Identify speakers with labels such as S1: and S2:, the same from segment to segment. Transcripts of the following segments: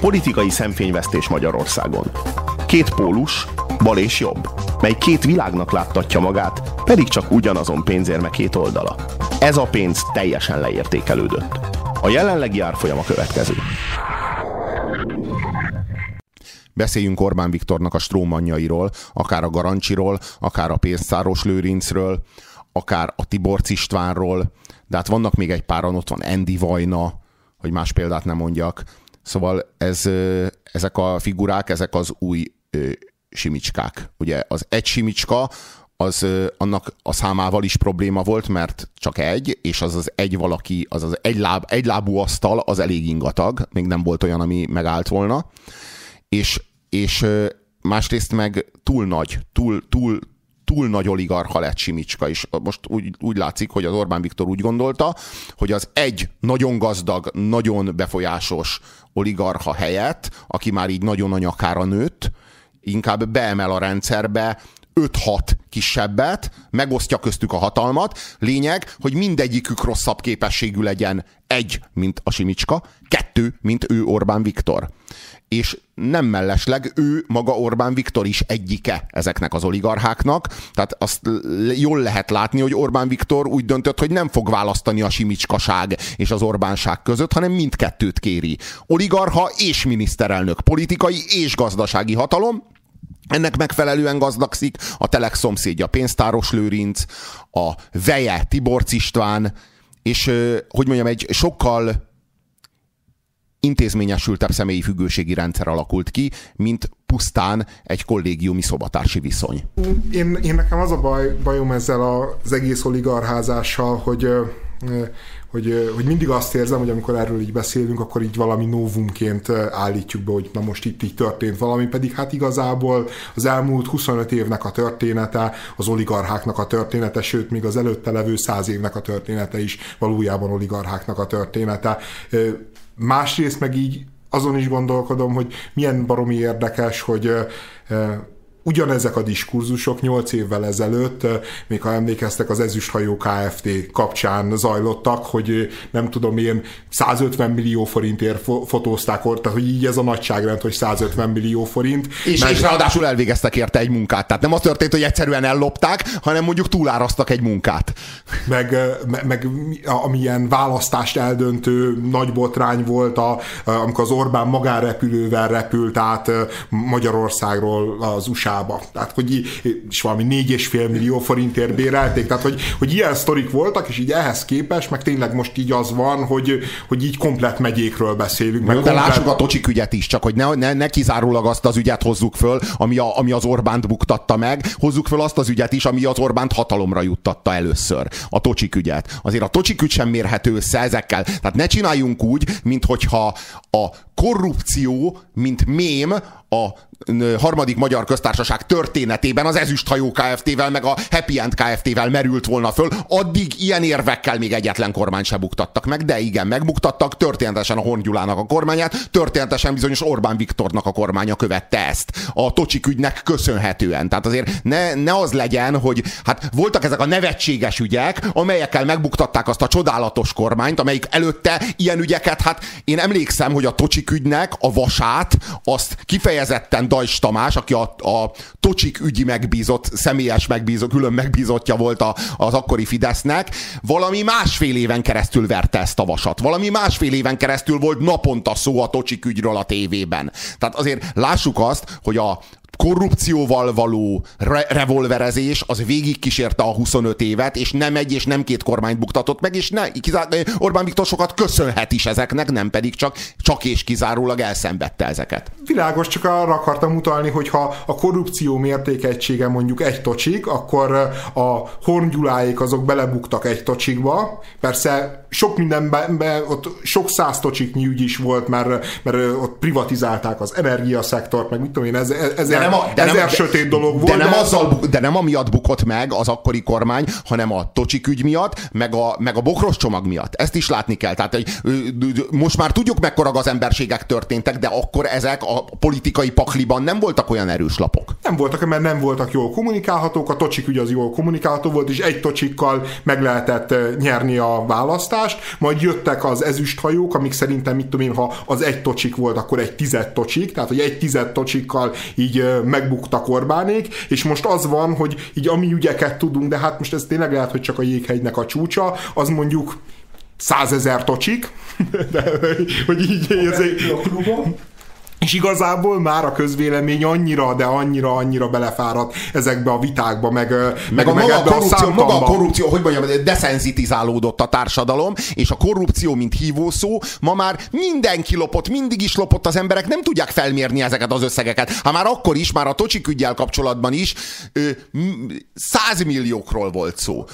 S1: Politikai szemfényvesztés Magyarországon. Két pólus, bal és jobb, mely két világnak láttatja magát, pedig csak ugyanazon pénzérme két oldala. Ez a pénz teljesen leértékelődött. A jelenlegi árfolyam a következő.
S2: Beszéljünk Orbán Viktornak a strómanjairól, akár a Garancsiról, akár a Pénzszáros Lőrincről, akár a Tibor Istvánról, de hát vannak még egy páran, ott van Andy Vajna, hogy más példát nem mondjak. Szóval ez, ezek a figurák, ezek az új simicskák. Ugye az egy simicska, az annak a számával is probléma volt, mert csak egy, és az az egy valaki, az az egy, láb, egy lábú asztal, az elég ingatag, még nem volt olyan, ami megállt volna. És, és másrészt meg túl nagy, túl, túl, túl nagy oligarcha lett Simicska, és most úgy, úgy látszik, hogy az Orbán Viktor úgy gondolta, hogy az egy nagyon gazdag, nagyon befolyásos oligarcha helyett, aki már így nagyon a nyakára nőtt, inkább beemel a rendszerbe 5-6 kisebbet, megosztja köztük a hatalmat. Lényeg, hogy mindegyikük rosszabb képességű legyen. Egy, mint a Simicska, kettő, mint ő Orbán Viktor és nem mellesleg ő maga Orbán Viktor is egyike ezeknek az oligarcháknak, tehát azt jól lehet látni, hogy Orbán Viktor úgy döntött, hogy nem fog választani a simicskaság és az Orbánság között, hanem mindkettőt kéri. Oligarha és miniszterelnök, politikai és gazdasági hatalom, ennek megfelelően gazdagszik a Telex szomszédja Pénztáros Lőrinc, a veje Tiborc István, és hogy mondjam, egy sokkal intézményesültebb személyi függőségi rendszer alakult ki, mint pusztán egy kollégiumi szobatársi viszony.
S3: Én, én nekem az a baj, bajom ezzel az egész oligarházással, hogy hogy, hogy mindig azt érzem, hogy amikor erről így beszélünk, akkor így valami novumként állítjuk be, hogy na most itt így történt valami, pedig hát igazából az elmúlt 25 évnek a története, az oligarcháknak a története, sőt, még az előtte levő 100 évnek a története is valójában oligarcháknak a története. Másrészt meg így azon is gondolkodom, hogy milyen baromi érdekes, hogy ugyanezek a diskurzusok 8 évvel ezelőtt, még ha emlékeztek, az Ezüsthajó Kft. kapcsán zajlottak, hogy nem tudom én, 150 millió forintért fotózták ott, tehát hogy így ez a nagyságrend, hogy 150 millió forint.
S2: És, meg... és ráadásul elvégeztek érte egy munkát. Tehát nem az történt, hogy egyszerűen ellopták, hanem mondjuk túláraztak egy munkát.
S3: Meg, meg, meg amilyen választást eldöntő nagy botrány volt, a, amikor az Orbán magánrepülővel repült át Magyarországról az USA Amerikába. Tehát, hogy és valami 4,5 millió forintért bérelték. Tehát, hogy, hogy ilyen sztorik voltak, és így ehhez képest, meg tényleg most így az van, hogy, hogy így komplet megyékről beszélünk.
S2: Meg
S3: de
S2: komplet... lássuk a tocsik ügyet is, csak hogy ne, ne, ne kizárólag azt az ügyet hozzuk föl, ami, a, ami az Orbánt buktatta meg, hozzuk föl azt az ügyet is, ami az Orbánt hatalomra juttatta először. A tocsik ügyet. Azért a tocsik ügy sem mérhető össze ezekkel. Tehát ne csináljunk úgy, mint hogyha a korrupció, mint mém a harmadik magyar köztársaság történetében az Ezüsthajó Kft-vel meg a Happy End Kft-vel merült volna föl, addig ilyen érvekkel még egyetlen kormány se buktattak meg, de igen, megbuktattak, történetesen a Horn a kormányát, történetesen bizonyos Orbán Viktornak a kormánya követte ezt, a Tocsik ügynek köszönhetően. Tehát azért ne, ne az legyen, hogy hát voltak ezek a nevetséges ügyek, amelyekkel megbuktatták azt a csodálatos kormányt, amelyik előtte ilyen ügyeket, hát én emlékszem, hogy a Tocsik ügynek a vasát azt kifejezetten Dajs Tamás, aki a, a Tocsik ügyi megbízott, személyes megbízott, külön megbízottja volt a, az akkori Fidesznek, valami másfél éven keresztül verte ezt a vasat. Valami másfél éven keresztül volt naponta szó a Tocsik ügyről a tévében. Tehát azért lássuk azt, hogy a, korrupcióval való re- revolverezés az végig kísérte a 25 évet, és nem egy és nem két kormányt buktatott meg, és ne, Orbán Viktor sokat köszönhet is ezeknek, nem pedig csak, csak és kizárólag elszenvedte ezeket.
S3: Világos, csak arra akartam utalni, hogy ha a korrupció mértékegysége mondjuk egy tocsik, akkor a horngyuláik azok belebuktak egy tocsikba. Persze sok mindenben, ott sok száz tocsiknyi ügy is volt, mert, mert ott privatizálták az energiaszektort, meg mit tudom én, ez, ez ezer, de nem, a, de ezer nem, sötét dolog volt.
S2: De nem, de... Azzal, de nem amiatt bukott meg az akkori kormány, hanem a tocsik ügy miatt, meg a, meg a bokros csomag miatt. Ezt is látni kell. Tehát hogy, most már tudjuk, mekkora az emberségek történtek, de akkor ezek a politikai pakliban nem voltak olyan erős lapok.
S3: Nem voltak, mert nem voltak jól kommunikálhatók, a tocsik ügy az jól kommunikálható volt, és egy tocsikkal meg lehetett nyerni a választást, majd jöttek az ezüsthajók, amik szerintem, mit tudom én, ha az egy tocsik volt, akkor egy tized tocsik, tehát hogy egy tized tocsikkal így megbuktak Orbánék, és most az van, hogy így ami ügyeket tudunk, de hát most ez tényleg lehet, hogy csak a jéghegynek a csúcsa, az mondjuk százezer tocsik, de hogy így érzék. És igazából már a közvélemény annyira, de annyira, annyira belefáradt ezekbe a vitákba, meg, meg,
S2: meg, a, meg maga, a korrupció, a maga a korrupció, hogy mondjam, deszenzitizálódott a társadalom, és a korrupció, mint hívószó, ma már mindenki lopott, mindig is lopott, az emberek nem tudják felmérni ezeket az összegeket. Ha már akkor is, már a tocsik ügyel kapcsolatban is, százmilliókról volt szó.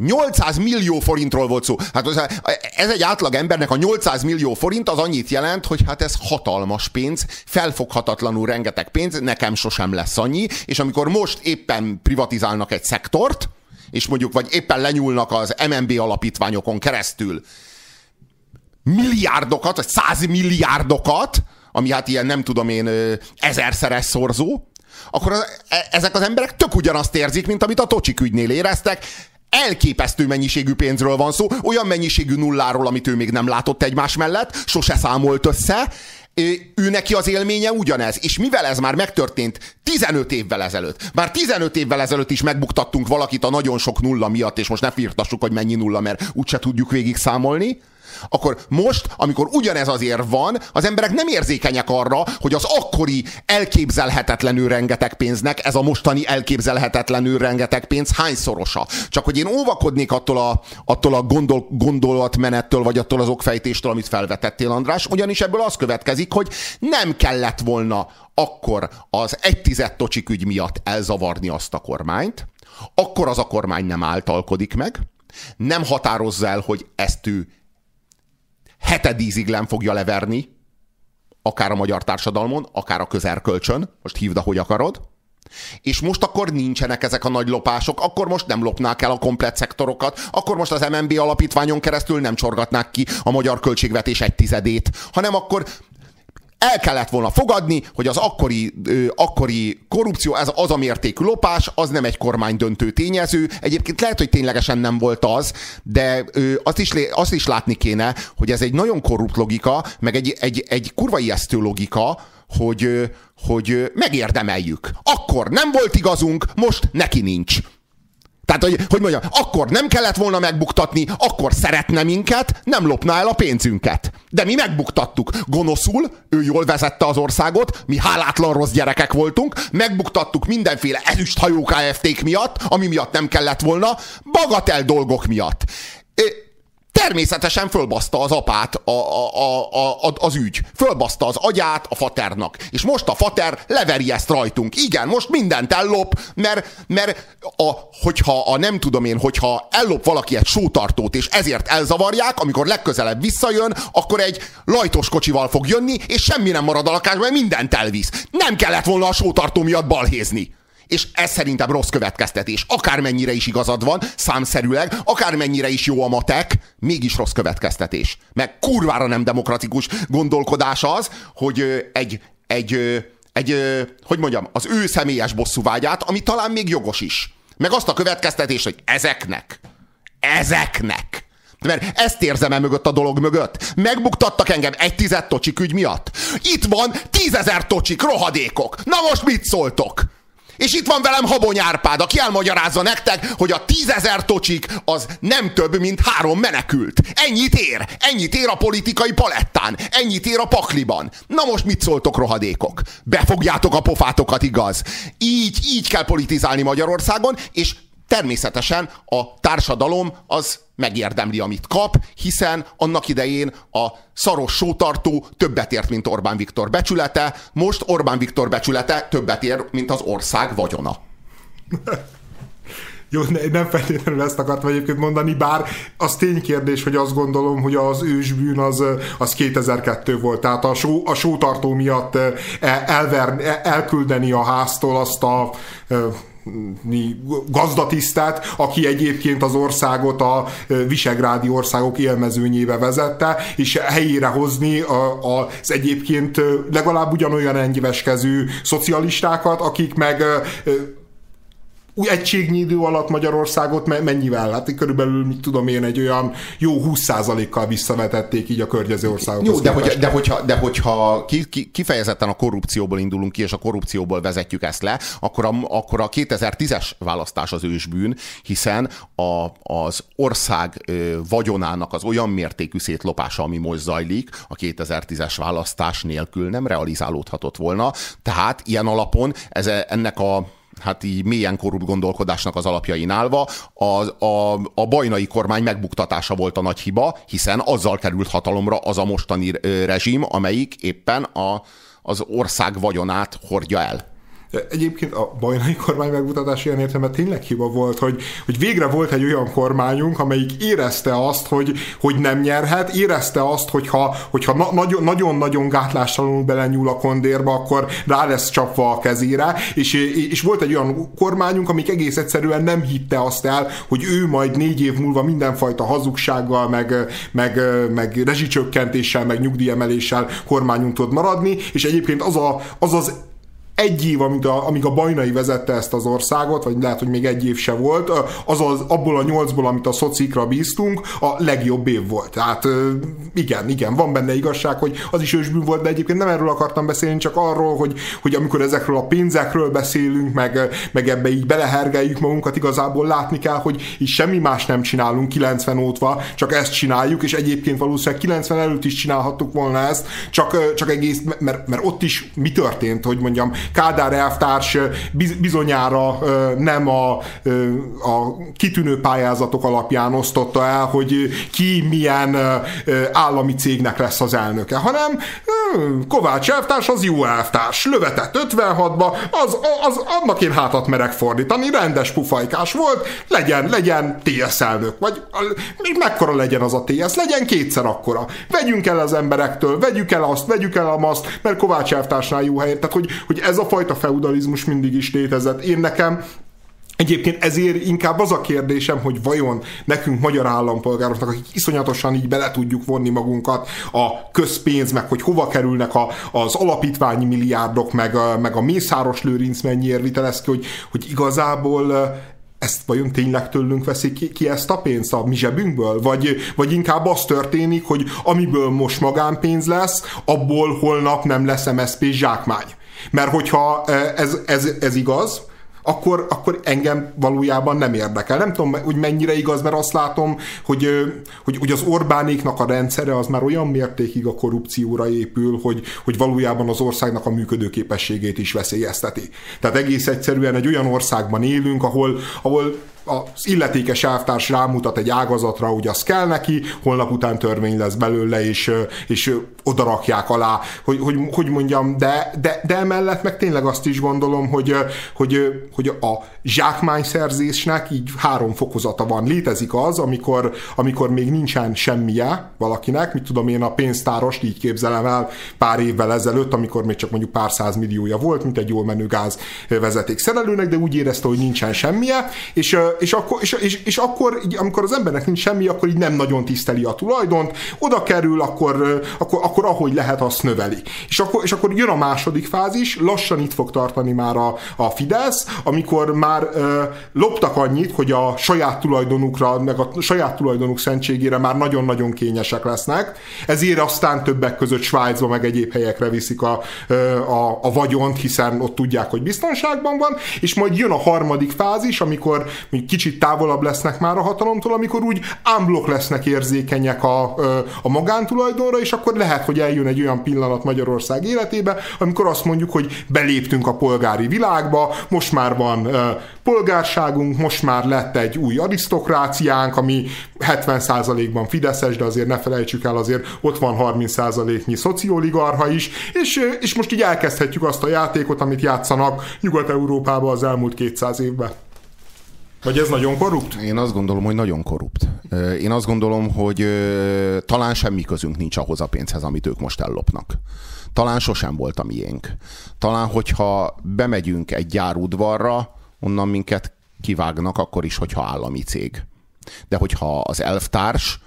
S2: 800 millió forintról volt szó. Hát ez egy átlag embernek a 800 millió forint az annyit jelent, hogy hát ez hatalmas pénz, felfoghatatlanul rengeteg pénz, nekem sosem lesz annyi, és amikor most éppen privatizálnak egy szektort, és mondjuk vagy éppen lenyúlnak az MNB alapítványokon keresztül milliárdokat, vagy száz milliárdokat, ami hát ilyen nem tudom én ezerszeres szorzó, akkor az, e, ezek az emberek tök ugyanazt érzik, mint amit a Tocsik ügynél éreztek, elképesztő mennyiségű pénzről van szó, olyan mennyiségű nulláról, amit ő még nem látott egymás mellett, sose számolt össze, ő neki az élménye ugyanez. És mivel ez már megtörtént 15 évvel ezelőtt, már 15 évvel ezelőtt is megbuktattunk valakit a nagyon sok nulla miatt, és most ne firtassuk, hogy mennyi nulla, mert úgyse tudjuk végig számolni, akkor most, amikor ugyanez az érv van, az emberek nem érzékenyek arra, hogy az akkori elképzelhetetlenül rengeteg pénznek ez a mostani elképzelhetetlenül rengeteg pénz hányszorosa. Csak hogy én óvakodnék attól a, attól a gondol, gondolatmenettől, vagy attól az okfejtéstől, amit felvetettél, András, ugyanis ebből az következik, hogy nem kellett volna akkor az egy tized tocsik miatt elzavarni azt a kormányt, akkor az a kormány nem általkodik meg, nem határozza el, hogy ezt ő hetedízig nem fogja leverni, akár a magyar társadalmon, akár a közerkölcsön, most hívd, ahogy akarod, és most akkor nincsenek ezek a nagy lopások, akkor most nem lopnák el a komplet szektorokat, akkor most az MNB alapítványon keresztül nem csorgatnák ki a magyar költségvetés egy tizedét, hanem akkor el kellett volna fogadni, hogy az akkori, ö, akkori korrupció, ez az a mértékű lopás, az nem egy kormány döntő tényező. Egyébként lehet, hogy ténylegesen nem volt az, de ö, azt, is, azt is látni kéne, hogy ez egy nagyon korrupt logika, meg egy, egy, egy kurva ijesztő logika, hogy, hogy megérdemeljük. Akkor nem volt igazunk, most neki nincs. Tehát, hogy, hogy mondjam, akkor nem kellett volna megbuktatni, akkor szeretne minket, nem lopná el a pénzünket. De mi megbuktattuk. Gonoszul, ő jól vezette az országot, mi hálátlan rossz gyerekek voltunk, megbuktattuk mindenféle ezüsthajó KFT-k miatt, ami miatt nem kellett volna, bagatel dolgok miatt természetesen fölbaszta az apát a, a, a, a, az ügy. Fölbaszta az agyát a faternak. És most a fater leveri ezt rajtunk. Igen, most mindent ellop, mert, mert a, hogyha a nem tudom én, hogyha ellop valaki egy sótartót, és ezért elzavarják, amikor legközelebb visszajön, akkor egy lajtos kocsival fog jönni, és semmi nem marad a lakásban, mert mindent elvisz. Nem kellett volna a sótartó miatt balhézni és ez szerintem rossz következtetés. Akármennyire is igazad van, számszerűleg, akármennyire is jó a matek, mégis rossz következtetés. Meg kurvára nem demokratikus gondolkodás az, hogy egy, egy, egy, hogy mondjam, az ő személyes bosszúvágyát, ami talán még jogos is. Meg azt a következtetést, hogy ezeknek, ezeknek, mert ezt érzem el mögött a dolog mögött. Megbuktattak engem egy tized tocsik ügy miatt. Itt van tízezer tocsik, rohadékok. Na most mit szóltok? És itt van velem Habony Árpád, aki elmagyarázza nektek, hogy a tízezer tocsik az nem több, mint három menekült. Ennyit ér. Ennyit ér a politikai palettán. Ennyit ér a pakliban. Na most mit szóltok, rohadékok? Befogjátok a pofátokat, igaz? Így, így kell politizálni Magyarországon, és természetesen a társadalom az megérdemli, amit kap, hiszen annak idején a szaros sótartó többet ért, mint Orbán Viktor becsülete, most Orbán Viktor becsülete többet ér, mint az ország vagyona.
S3: Jó, nem feltétlenül ezt akartam egyébként mondani, bár az ténykérdés, hogy azt gondolom, hogy az ősbűn az, az 2002 volt, tehát a, só, a sótartó miatt elver, elküldeni a háztól azt a gazdatisztát, aki egyébként az országot a visegrádi országok élmezőnyébe vezette, és helyére hozni az egyébként legalább ugyanolyan engyiveskező szocialistákat, akik meg új egységnyi idő alatt Magyarországot mennyivel? Hát körülbelül, mit tudom én, egy olyan jó 20%-kal visszavetették így a környező országok.
S2: Jó, de, hogy, de, hogyha, de hogyha ki, ki, kifejezetten a korrupcióból indulunk ki, és a korrupcióból vezetjük ezt le, akkor a, akkor a 2010-es választás az ősbűn, hiszen a, az ország vagyonának az olyan mértékű szétlopása, ami most zajlik, a 2010-es választás nélkül nem realizálódhatott volna. Tehát ilyen alapon ez, ennek a hát így mélyen korrupt gondolkodásnak az alapjain állva, a, a, a bajnai kormány megbuktatása volt a nagy hiba, hiszen azzal került hatalomra az a mostani rezsim, amelyik éppen a, az ország vagyonát hordja el.
S3: Egyébként a bajnai kormány megmutatása ilyen értelme tényleg hiba volt, hogy, hogy végre volt egy olyan kormányunk, amelyik érezte azt, hogy, hogy nem nyerhet, érezte azt, hogyha, hogyha na, nagyon-nagyon gátlástalanul belenyúl a kondérba, akkor rá lesz csapva a kezére, és, és volt egy olyan kormányunk, amik egész egyszerűen nem hitte azt el, hogy ő majd négy év múlva mindenfajta hazugsággal, meg, meg, meg rezsicsökkentéssel, meg nyugdíjemeléssel kormányunk tud maradni, és egyébként az a, az, az egy év, amíg a, amíg a Bajnai vezette ezt az országot, vagy lehet, hogy még egy év se volt, az, az abból a nyolcból, amit a szocikra bíztunk, a legjobb év volt. Tehát igen, igen, van benne igazság, hogy az is ősbűn volt, de egyébként nem erről akartam beszélni, csak arról, hogy, hogy amikor ezekről a pénzekről beszélünk, meg, meg ebbe így belehergeljük magunkat, igazából látni kell, hogy így semmi más nem csinálunk 90 óta, csak ezt csináljuk, és egyébként valószínűleg 90 előtt is csinálhattuk volna ezt, csak, csak egész, mert, mert ott is mi történt, hogy mondjam, Kádár elvtárs bizonyára nem a, a kitűnő pályázatok alapján osztotta el, hogy ki milyen állami cégnek lesz az elnöke, hanem Kovács elvtárs az jó elvtárs, lövetett 56-ba, az, az, annak én hátat merek fordítani, rendes pufajkás volt, legyen, legyen TS elnök, vagy mekkora legyen az a TS, legyen kétszer akkora. Vegyünk el az emberektől, vegyük el azt, vegyük el azt, mert Kovács elvtársnál jó helyen. Tehát, hogy, hogy ez a fajta feudalizmus mindig is létezett. Én nekem Egyébként ezért inkább az a kérdésem, hogy vajon nekünk magyar állampolgároknak, akik iszonyatosan így bele tudjuk vonni magunkat a közpénz, meg hogy hova kerülnek a, az alapítványi milliárdok, meg, a, meg a Mészáros Lőrinc mennyiért vitelez ki, hogy, hogy igazából ezt vajon tényleg tőlünk veszik ki, ki ezt a pénzt a mi zsebünkből? Vagy, vagy inkább az történik, hogy amiből most magánpénz lesz, abból holnap nem lesz MSZP zsákmány. Mert hogyha ez, ez, ez igaz, akkor, akkor engem valójában nem érdekel. Nem tudom, hogy mennyire igaz, mert azt látom, hogy, hogy, hogy az Orbánéknak a rendszere az már olyan mértékig a korrupcióra épül, hogy, hogy valójában az országnak a működőképességét is veszélyezteti. Tehát egész egyszerűen egy olyan országban élünk, ahol, ahol az illetékes elvtárs rámutat egy ágazatra, hogy az kell neki, holnap után törvény lesz belőle, és, és odarakják alá, hogy, hogy, hogy mondjam, de, de, de emellett meg tényleg azt is gondolom, hogy, hogy, hogy a zsákmányszerzésnek így három fokozata van. Létezik az, amikor, amikor még nincsen semmije valakinek, mit tudom én, a pénztárost így képzelem el pár évvel ezelőtt, amikor még csak mondjuk pár száz milliója volt, mint egy jól menő gáz vezeték szerelőnek, de úgy érezte, hogy nincsen semmije, és, és akkor, és, és, és akkor amikor az embernek nincs semmi, akkor így nem nagyon tiszteli a tulajdont, oda kerül, akkor, akkor, akkor ahogy lehet, azt növeli. És akkor, és akkor jön a második fázis, lassan itt fog tartani már a, a Fidesz, amikor már ö, loptak annyit, hogy a saját tulajdonukra, meg a saját tulajdonuk szentségére már nagyon-nagyon kényesek lesznek, ezért aztán többek között Svájcba, meg egyéb helyekre viszik a, a, a vagyont, hiszen ott tudják, hogy biztonságban van, és majd jön a harmadik fázis, amikor kicsit távolabb lesznek már a hatalomtól, amikor úgy ámblok lesznek érzékenyek a, a magántulajdonra, és akkor lehet, hogy eljön egy olyan pillanat Magyarország életébe, amikor azt mondjuk, hogy beléptünk a polgári világba, most már van polgárságunk, most már lett egy új arisztokráciánk, ami 70%-ban fideszes, de azért ne felejtsük el, azért ott van 30%-nyi szocioligarha is, és, és most így elkezdhetjük azt a játékot, amit játszanak Nyugat-Európában az elmúlt 200 évben. Vagy ez nagyon korrupt?
S2: Én azt gondolom, hogy nagyon korrupt. Én azt gondolom, hogy talán semmi közünk nincs ahhoz a pénzhez, amit ők most ellopnak. Talán sosem volt a miénk. Talán, hogyha bemegyünk egy gyárudvarra, onnan minket kivágnak, akkor is, hogyha állami cég. De hogyha az elvtárs,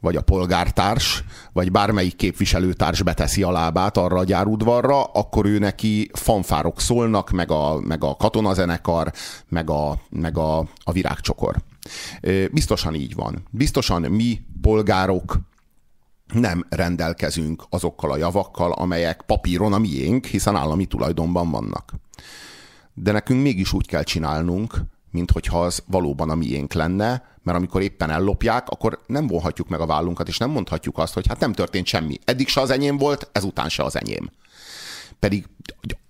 S2: vagy a polgártárs, vagy bármelyik képviselőtárs beteszi a lábát arra a gyárudvarra, akkor ő neki fanfárok szólnak, meg a, meg a katonazenekar, meg a, meg a, a virágcsokor. Biztosan így van. Biztosan mi, polgárok, nem rendelkezünk azokkal a javakkal, amelyek papíron a miénk, hiszen állami tulajdonban vannak. De nekünk mégis úgy kell csinálnunk, mint hogyha az valóban a miénk lenne, mert amikor éppen ellopják, akkor nem vonhatjuk meg a vállunkat, és nem mondhatjuk azt, hogy hát nem történt semmi. Eddig se az enyém volt, ezután se az enyém. Pedig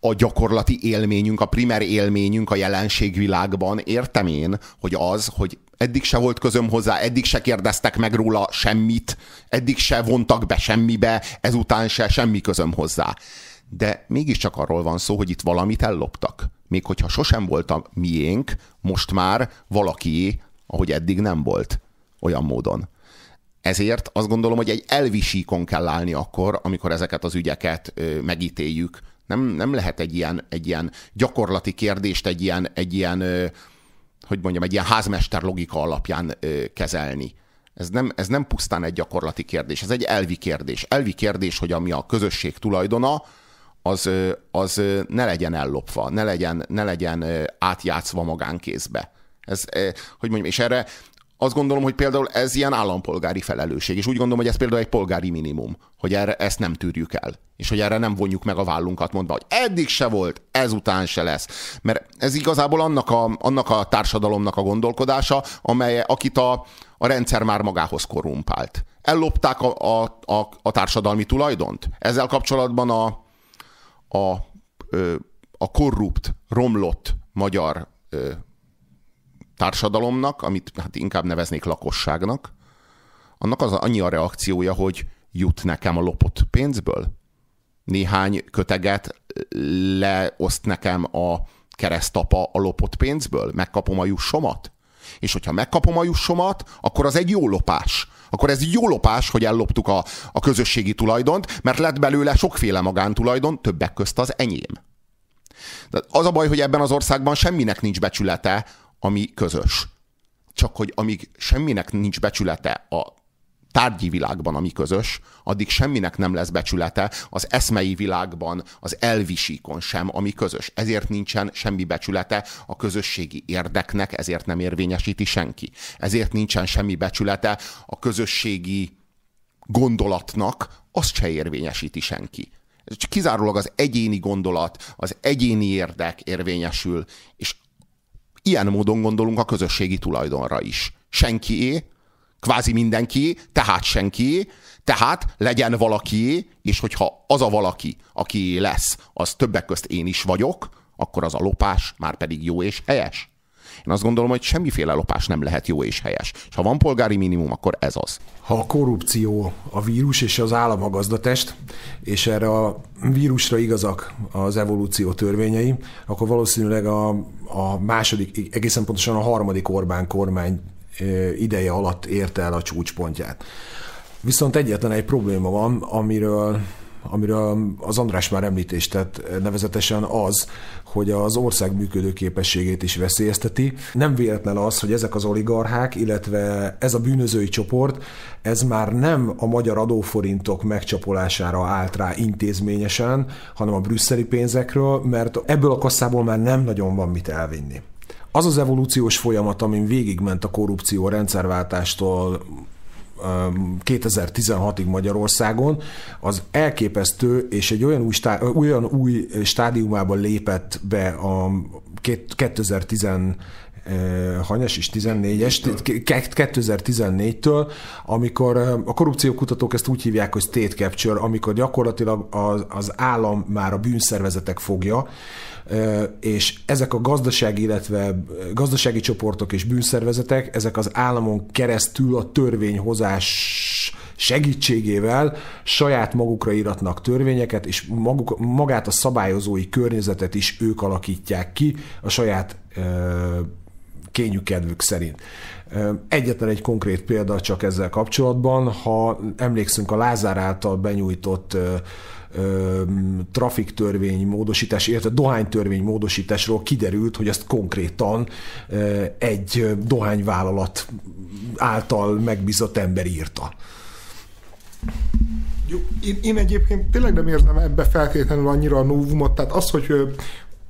S2: a gyakorlati élményünk, a primer élményünk a jelenségvilágban, értem én, hogy az, hogy eddig se volt közöm hozzá, eddig se kérdeztek meg róla semmit, eddig se vontak be semmibe, ezután se semmi közöm hozzá. De mégiscsak arról van szó, hogy itt valamit elloptak. Még hogyha sosem volt a miénk, most már valaki ahogy eddig nem volt olyan módon. Ezért azt gondolom, hogy egy elvisíkon kell állni akkor, amikor ezeket az ügyeket megítéljük. Nem, nem lehet egy ilyen, egy ilyen gyakorlati kérdést, egy ilyen, egy ilyen hogy mondjam, egy ilyen házmester logika alapján kezelni. Ez nem, ez nem pusztán egy gyakorlati kérdés, ez egy elvi kérdés. Elvi kérdés, hogy ami a közösség tulajdona, az, az ne legyen ellopva, ne legyen, ne legyen átjátszva magánkézbe. Ez, hogy mondjam, és erre azt gondolom, hogy például ez ilyen állampolgári felelősség, és úgy gondolom, hogy ez például egy polgári minimum, hogy erre ezt nem tűrjük el, és hogy erre nem vonjuk meg a vállunkat mondva, hogy eddig se volt, ezután se lesz. Mert ez igazából annak a, annak a társadalomnak a gondolkodása, amely, akit a, a rendszer már magához korrumpált. Ellopták a, a, a, a társadalmi tulajdont. Ezzel kapcsolatban a, a, a korrupt, romlott magyar társadalomnak, amit hát inkább neveznék lakosságnak, annak az annyi a reakciója, hogy jut nekem a lopott pénzből. Néhány köteget leoszt nekem a keresztapa a lopott pénzből, megkapom a jussomat. És hogyha megkapom a jussomat, akkor az egy jó lopás. Akkor ez jó lopás, hogy elloptuk a, a közösségi tulajdont, mert lett belőle sokféle magántulajdon, többek közt az enyém. De az a baj, hogy ebben az országban semminek nincs becsülete ami közös. Csak hogy amíg semminek nincs becsülete a tárgyi világban, ami közös, addig semminek nem lesz becsülete az eszmei világban, az elvisíkon sem, ami közös. Ezért nincsen semmi becsülete a közösségi érdeknek, ezért nem érvényesíti senki. Ezért nincsen semmi becsülete a közösségi gondolatnak, azt se érvényesíti senki. Csak kizárólag az egyéni gondolat, az egyéni érdek érvényesül, és Ilyen módon gondolunk a közösségi tulajdonra is. Senkié, kvázi mindenki, tehát senki, tehát legyen valaki, és hogyha az a valaki, aki lesz, az többek közt én is vagyok, akkor az a lopás már pedig jó és helyes. Én azt gondolom, hogy semmiféle lopás nem lehet jó és helyes. És ha van polgári minimum, akkor ez az.
S4: Ha a korrupció a vírus és az állam a gazdatest, és erre a vírusra igazak az evolúció törvényei, akkor valószínűleg a, a második, egészen pontosan a harmadik Orbán kormány ideje alatt érte el a csúcspontját. Viszont egyetlen egy probléma van, amiről amiről az András már említést tett, nevezetesen az, hogy az ország működő képességét is veszélyezteti. Nem véletlen az, hogy ezek az oligarchák, illetve ez a bűnözői csoport, ez már nem a magyar adóforintok megcsapolására állt rá intézményesen, hanem a brüsszeli pénzekről, mert ebből a kasszából már nem nagyon van mit elvinni. Az az evolúciós folyamat, amin végigment a korrupció a rendszerváltástól 2016-ig Magyarországon, az elképesztő, és egy olyan új, stá, olyan új stádiumában lépett be a 2010 hanyas is? 14-es, 2014-től, amikor a korrupciókutatók ezt úgy hívják, hogy state capture, amikor gyakorlatilag az, az állam már a bűnszervezetek fogja, és ezek a gazdasági, illetve gazdasági csoportok és bűnszervezetek, ezek az államon keresztül a törvényhozás segítségével saját magukra íratnak törvényeket, és maguk, magát a szabályozói környezetet is ők alakítják ki a saját kényük kedvük szerint. Egyetlen egy konkrét példa csak ezzel kapcsolatban, ha emlékszünk a Lázár által benyújtott trafiktörvény módosítás, illetve dohánytörvény módosításról kiderült, hogy ezt konkrétan egy dohányvállalat által megbízott ember írta.
S3: Én, én egyébként tényleg nem érzem ebbe feltétlenül annyira a novumot, tehát az, hogy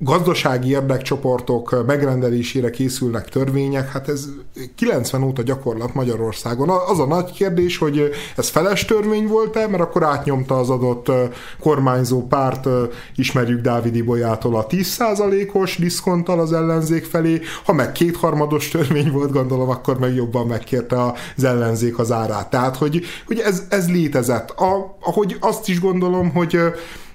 S3: gazdasági érdekcsoportok megrendelésére készülnek törvények, hát ez 90 óta gyakorlat Magyarországon. Az a nagy kérdés, hogy ez feles törvény volt-e, mert akkor átnyomta az adott kormányzó párt, ismerjük Dávid Ibolyától a 10%-os diszkonttal az ellenzék felé, ha meg kétharmados törvény volt, gondolom, akkor meg jobban megkérte az ellenzék az árát. Tehát, hogy, hogy ez, ez létezett. A, ahogy azt is gondolom, hogy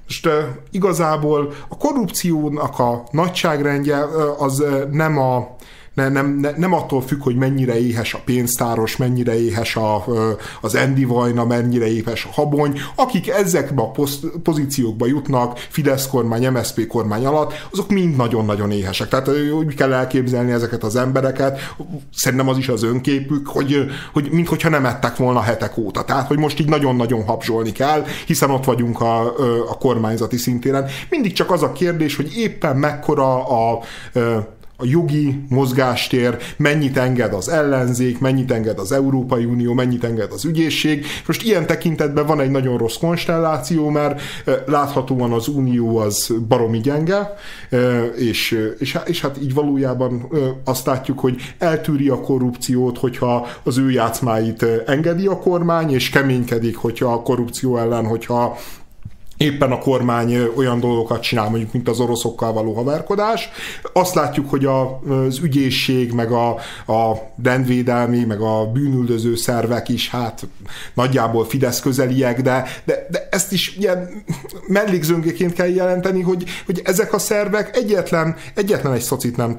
S3: most igazából a korrupciónak a nagyságrendje az nem a ne, nem, ne, nem attól függ, hogy mennyire éhes a pénztáros, mennyire éhes a, az Andy Vajna, mennyire éhes a Habony, akik ezekbe a poszt, pozíciókba jutnak Fidesz kormány, MSZP kormány alatt, azok mind nagyon-nagyon éhesek. Tehát úgy kell elképzelni ezeket az embereket, szerintem az is az önképük, hogy, hogy minthogyha nem ettek volna hetek óta. Tehát, hogy most így nagyon-nagyon habzsolni kell, hiszen ott vagyunk a, a kormányzati szintéren. Mindig csak az a kérdés, hogy éppen mekkora a, a a jogi mozgástér, mennyit enged az ellenzék, mennyit enged az Európai Unió, mennyit enged az ügyészség. Most ilyen tekintetben van egy nagyon rossz konstelláció, mert láthatóan az Unió az baromi gyenge, és, és, és hát így valójában azt látjuk, hogy eltűri a korrupciót, hogyha az ő játszmáit engedi a kormány, és keménykedik, hogyha a korrupció ellen, hogyha éppen a kormány olyan dolgokat csinál, mondjuk, mint az oroszokkal való haverkodás. Azt látjuk, hogy az ügyészség, meg a, a rendvédelmi, meg a bűnüldöző szervek is hát nagyjából Fidesz közeliek, de, de, de ezt is ilyen mellékzöngéként kell jelenteni, hogy, hogy ezek a szervek egyetlen, egyetlen egy szocit nem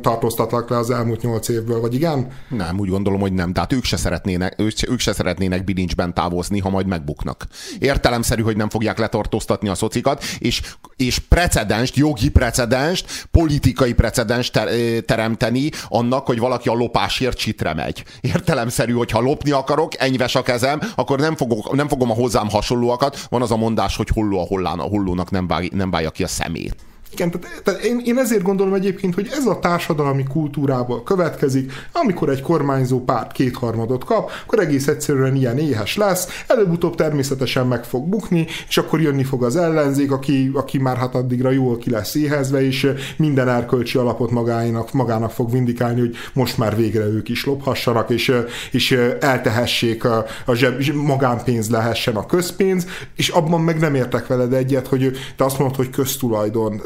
S3: tartóztatnak le az elmúlt nyolc évből, vagy igen?
S2: Nem, úgy gondolom, hogy nem. Tehát ők se szeretnének, ők se, ők se szeretnének bilincsben távozni, ha majd megbuknak. Értelemszerű, hogy nem fogják fogják letartóztatni a szocikat, és, és precedenst, jogi precedenst, politikai precedenst ter, teremteni annak, hogy valaki a lopásért csitre megy. Értelemszerű, hogy ha lopni akarok, enyves a kezem, akkor nem, fogok, nem fogom a hozzám hasonlóakat. Van az a mondás, hogy holló a hollán, a hollónak nem, vág, nem válja ki a szemét.
S3: Igen, tehát, tehát én, én ezért gondolom egyébként, hogy ez a társadalmi kultúrából következik, amikor egy kormányzó párt kétharmadot kap, akkor egész egyszerűen ilyen éhes lesz, előbb-utóbb természetesen meg fog bukni, és akkor jönni fog az ellenzék, aki, aki már hát addigra jól ki lesz éhezve, és minden erkölcsi alapot magának, magának fog vindikálni, hogy most már végre ők is lophassanak, és, és eltehessék a, a zseb, magánpénz lehessen a közpénz, és abban meg nem értek veled egyet, hogy te azt mondod, hogy köztulajdon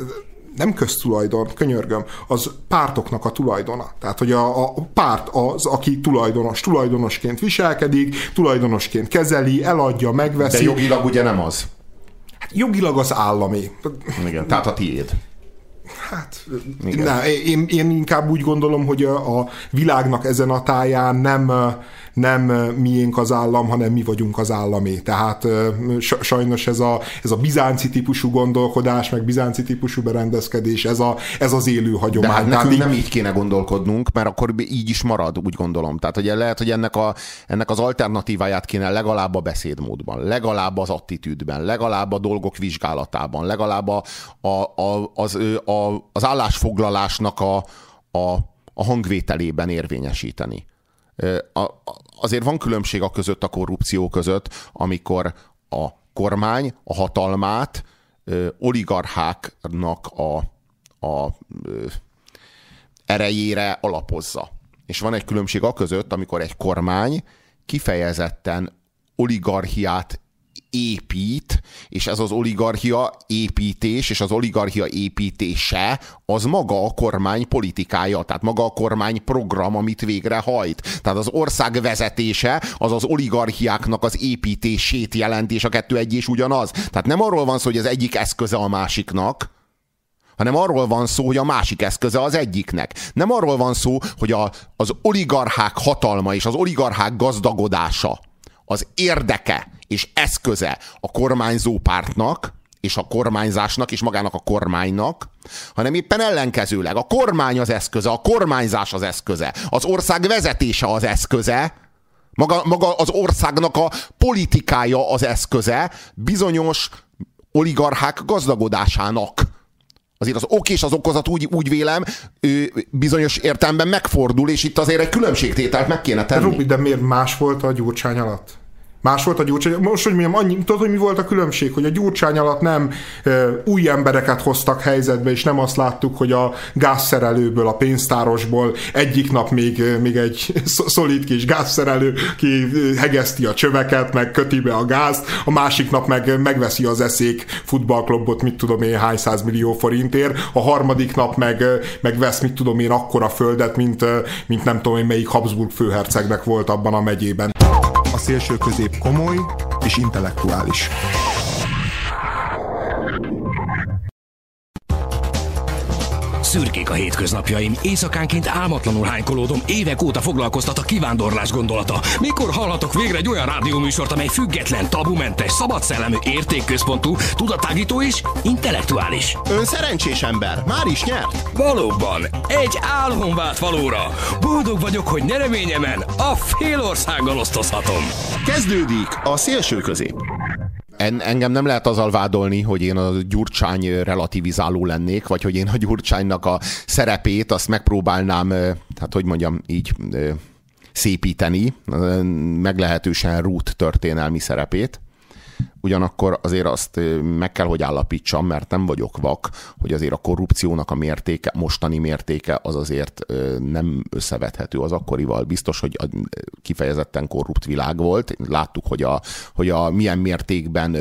S3: nem köztulajdon, könyörgöm, az pártoknak a tulajdona. Tehát, hogy a, a párt az, aki tulajdonos, tulajdonosként viselkedik, tulajdonosként kezeli, eladja, megveszi. De
S2: jogilag ugye nem az.
S3: Hát jogilag az állami.
S2: Igen, tehát a tiéd.
S3: Hát, Igen. Ne, én, én inkább úgy gondolom, hogy a, a világnak ezen a táján nem nem miénk az állam, hanem mi vagyunk az államé. Tehát sajnos ez a, ez a bizánci típusú gondolkodás, meg bizánci típusú berendezkedés, ez, a, ez az élő hagyomány. De
S2: hát nekünk így... nem így kéne gondolkodnunk, mert akkor így is marad, úgy gondolom. Tehát hogy lehet, hogy ennek, a, ennek az alternatíváját kéne legalább a beszédmódban, legalább az attitűdben, legalább a dolgok vizsgálatában, legalább a, a, a, az, a, az állásfoglalásnak a, a, a hangvételében érvényesíteni azért van különbség a között, a korrupció között, amikor a kormány a hatalmát oligarcháknak a, a erejére alapozza. És van egy különbség a között, amikor egy kormány kifejezetten oligarchiát épít, és ez az oligarchia építés, és az oligarchia építése az maga a kormány politikája, tehát maga a kormány program, amit végrehajt. Tehát az ország vezetése az az oligarchiáknak az építését jelenti, és a kettő egy és ugyanaz. Tehát nem arról van szó, hogy az egyik eszköze a másiknak, hanem arról van szó, hogy a másik eszköze az egyiknek. Nem arról van szó, hogy a, az oligarchák hatalma és az oligarchák gazdagodása az érdeke és eszköze a kormányzó pártnak, és a kormányzásnak, és magának a kormánynak, hanem éppen ellenkezőleg a kormány az eszköze, a kormányzás az eszköze, az ország vezetése az eszköze, maga, maga az országnak a politikája az eszköze bizonyos oligarchák gazdagodásának. Azért az ok és az okozat úgy, úgy vélem, ő bizonyos értelemben megfordul, és itt azért egy különbségtételt meg kéne tenni.
S3: Robi, de miért más volt a gyurcsány alatt? Más volt a gyurcsány. Most, hogy mondjam, annyi, tudod, hogy mi volt a különbség? Hogy a gyurcsány alatt nem e, új embereket hoztak helyzetbe, és nem azt láttuk, hogy a gázszerelőből, a pénztárosból egyik nap még, még egy szolid kis gázszerelő, ki hegeszti a csöveket, meg köti be a gázt, a másik nap meg megveszi az eszék futballklubot, mit tudom én, hány millió forintért, a harmadik nap meg, meg vesz, mit tudom én, akkora földet, mint, mint nem tudom én, melyik Habsburg főhercegnek volt abban a megyében
S5: szélső közép komoly és intellektuális.
S6: Szürkék a hétköznapjaim, éjszakánként álmatlanul hánykolódom, évek óta foglalkoztat a kivándorlás gondolata. Mikor hallhatok végre egy olyan rádióműsort, amely független, tabumentes, szabadszellemű, értékközpontú, tudatágító és intellektuális?
S1: Ön szerencsés ember, már is nyert?
S6: Valóban, egy álom vált valóra. Boldog vagyok, hogy nyereményemen a félországgal osztozhatom.
S1: Kezdődik a szélső közép.
S2: En, engem nem lehet azzal vádolni, hogy én a Gyurcsány relativizáló lennék, vagy hogy én a Gyurcsánynak a szerepét azt megpróbálnám, hát hogy mondjam, így szépíteni, meglehetősen rút történelmi szerepét. Ugyanakkor azért azt meg kell, hogy állapítsam, mert nem vagyok vak, hogy azért a korrupciónak a mértéke, mostani mértéke az azért nem összevethető az akkorival. Biztos, hogy kifejezetten korrupt világ volt. Láttuk, hogy a, hogy a milyen mértékben